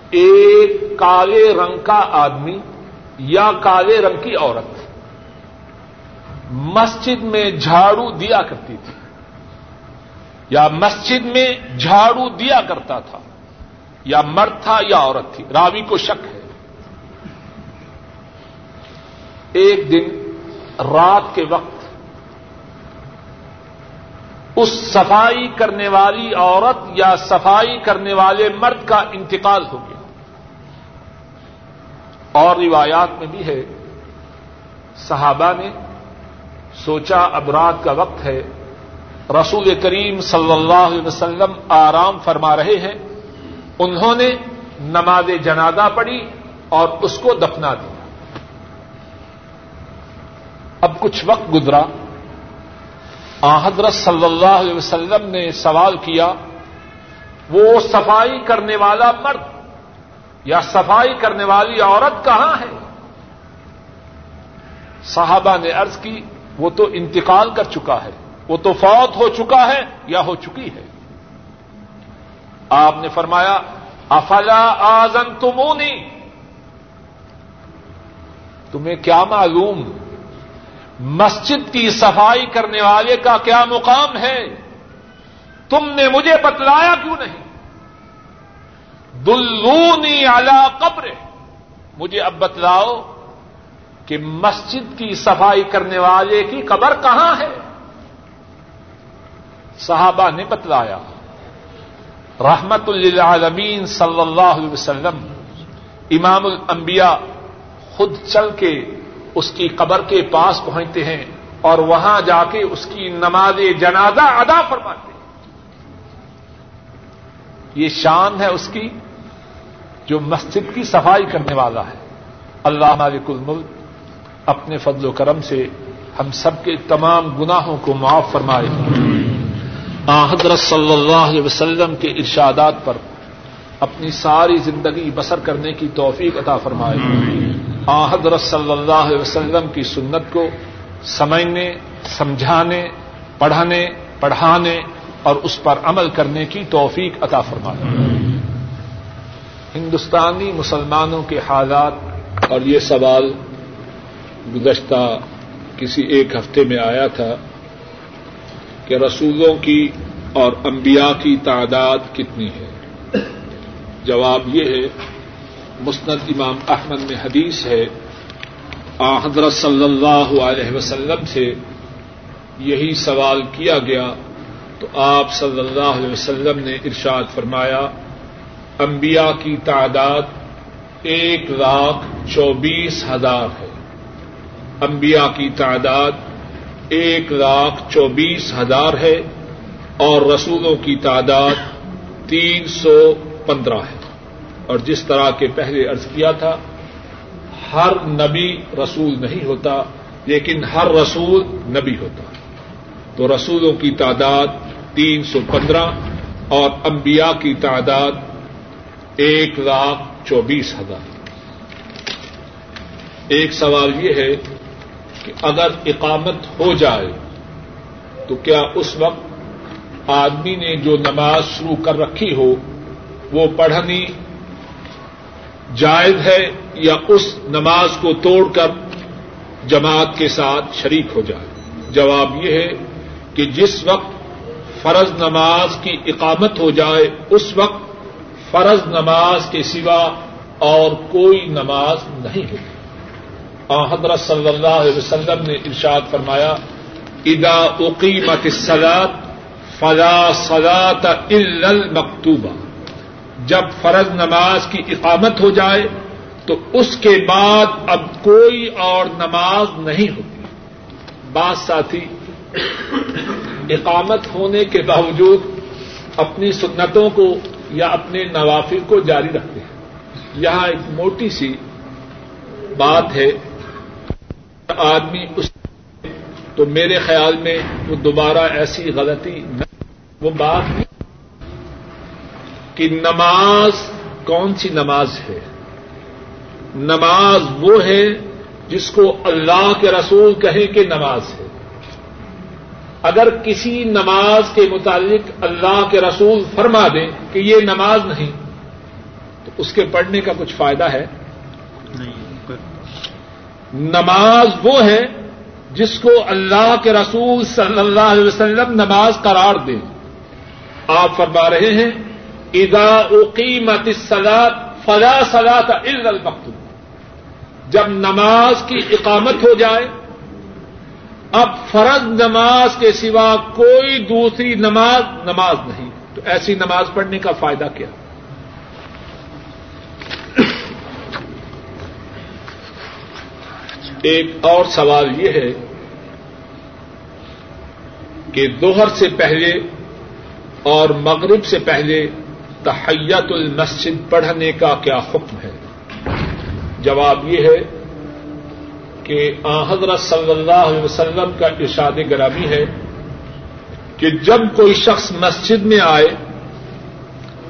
[SPEAKER 1] ایک کالے رنگ کا آدمی یا کالے رنگ کی عورت مسجد میں جھاڑو دیا کرتی تھی یا مسجد میں جھاڑو دیا کرتا تھا یا مرد تھا یا عورت تھی، راوی کو شک ہے۔ ایک دن رات کے وقت اس صفائی کرنے والی عورت یا صفائی کرنے والے مرد کا انتقال ہو گیا۔ اور روایات میں بھی ہے، صحابہ نے سوچا اب رات کا وقت ہے، رسول کریم صلی اللہ علیہ وسلم آرام فرما رہے ہیں، انہوں نے نماز جنازہ پڑھی اور اس کو دفنا دیا۔ اب کچھ وقت گزرا۔ حضرت صلی اللہ علیہ وسلم نے سوال کیا، وہ صفائی کرنے والا مرد یا صفائی کرنے والی عورت کہاں ہے؟ صحابہ نے عرض کی، وہ تو انتقال کر چکا ہے، وہ تو فوت ہو چکا ہے یا ہو چکی ہے؟ آپ نے فرمایا، افلا آزن تمونی تمہیں کیا معلوم؟ مسجد کی صفائی کرنے والے کا کیا مقام ہے؟ تم نے مجھے بتلایا کیوں نہیں؟ دلونی اعلی قبر۔ مجھے اب بتلاؤ کہ مسجد کی صفائی کرنے والے کی قبر کہاں ہے؟ صحابہ نے بتلایا، رحمت للعالمین صلی اللہ علیہ وسلم، امام الانبیاء خود چل کے اس کی قبر کے پاس پہنچتے ہیں اور وہاں جا کے اس کی نماز جنازہ ادا فرماتے ہیں۔ یہ شان ہے اس کی جو مسجد کی صفائی کرنے والا ہے۔ اللہ مالک الملک، اپنے فضل و کرم سے ہم سب کے تمام گناہوں کو معاف فرمائے۔ حضرت صلی اللہ علیہ وسلم کے ارشادات پر اپنی ساری زندگی بسر کرنے کی توفیق عطا فرمائے۔ حضرت صلی اللہ علیہ وسلم کی سنت کو سمجھنے، سمجھانے، پڑھانے پڑھانے اور اس پر عمل کرنے کی توفیق عطا فرمائے۔ ہندوستانی مسلمانوں کے حالات اور یہ سوال گزشتہ کسی ایک ہفتے میں آیا تھا کہ رسولوں کی اور انبیاء کی تعداد کتنی ہے؟ جواب یہ ہے مسند امام احمد میں حدیث ہے۔ آ، حضرت صلی اللہ علیہ وسلم سے یہی سوال کیا گیا تو آپ صلی اللہ علیہ وسلم نے ارشاد فرمایا، انبیاء کی تعداد ایک لاکھ چوبیس ہزار ہے۔ انبیاء کی تعداد ایک لاکھ چوبیس ہزار ہے اور رسولوں کی تعداد تین سو پندرہ ہے۔ اور جس طرح کے پہلے ارض کیا تھا، ہر نبی رسول نہیں ہوتا، لیکن ہر رسول نبی ہوتا۔ تو رسولوں کی تعداد تین سو پندرہ اور انبیاء کی تعداد ایک لاکھ چوبیس ہزار۔ ایک سوال یہ ہے کہ اگر اقامت ہو جائے، تو کیا اس وقت آدمی نے جو نماز شروع کر رکھی ہو، وہ پڑھنی جائز ہے یا اس نماز کو توڑ کر جماعت کے ساتھ شریک ہو جائے۔ جواب یہ ہے کہ جس وقت فرض نماز کی اقامت ہو جائے، اس وقت فرض نماز کے سوا اور کوئی نماز نہیں ہوتی حضرت صلی اللہ علیہ وسلم نے ارشاد فرمایا ادا اقیمت سلاد فلا سلاد المکتوبہ۔ جب فرض نماز کی اقامت ہو جائے تو اس کے بعد اب کوئی اور نماز نہیں ہوتی۔ بعض ساتھی اقامت ہونے کے باوجود اپنی سنتوں کو یا اپنے نوافل کو جاری رکھتے ہیں۔ یہاں ایک موٹی سی بات ہے۔ آدمی اس تو میرے خیال میں وہ دوبارہ ایسی غلطی نہ وہ بات نہیں کہ نماز کون سی نماز ہے؟ نماز وہ ہے جس کو اللہ کے رسول کہیں کہ نماز ہے۔ اگر کسی نماز کے متعلق اللہ کے رسول فرما دیں کہ یہ نماز نہیں تو اس کے پڑھنے کا کچھ فائدہ ہے؟ نماز وہ ہے جس کو اللہ کے رسول صلی اللہ علیہ وسلم نماز قرار دیں آپ فرما رہے ہیں ادا اقیمت سلاد فلا سلاد عل المقت جب نماز کی اقامت ہو جائے، اب فرض نماز کے سوا کوئی دوسری نماز نماز نہیں۔ تو ایسی نماز پڑھنے کا فائدہ کیا؟ ایک اور سوال یہ ہے کہ دوہر سے پہلے اور مغرب سے پہلے تحیت المسجد پڑھنے کا کیا حکم ہے؟ جواب یہ ہے کہ حضرت صلی اللہ علیہ وسلم کا ارشاد گرامی ہے کہ جب کوئی شخص مسجد میں آئے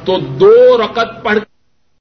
[SPEAKER 1] تو دو رقط پڑھ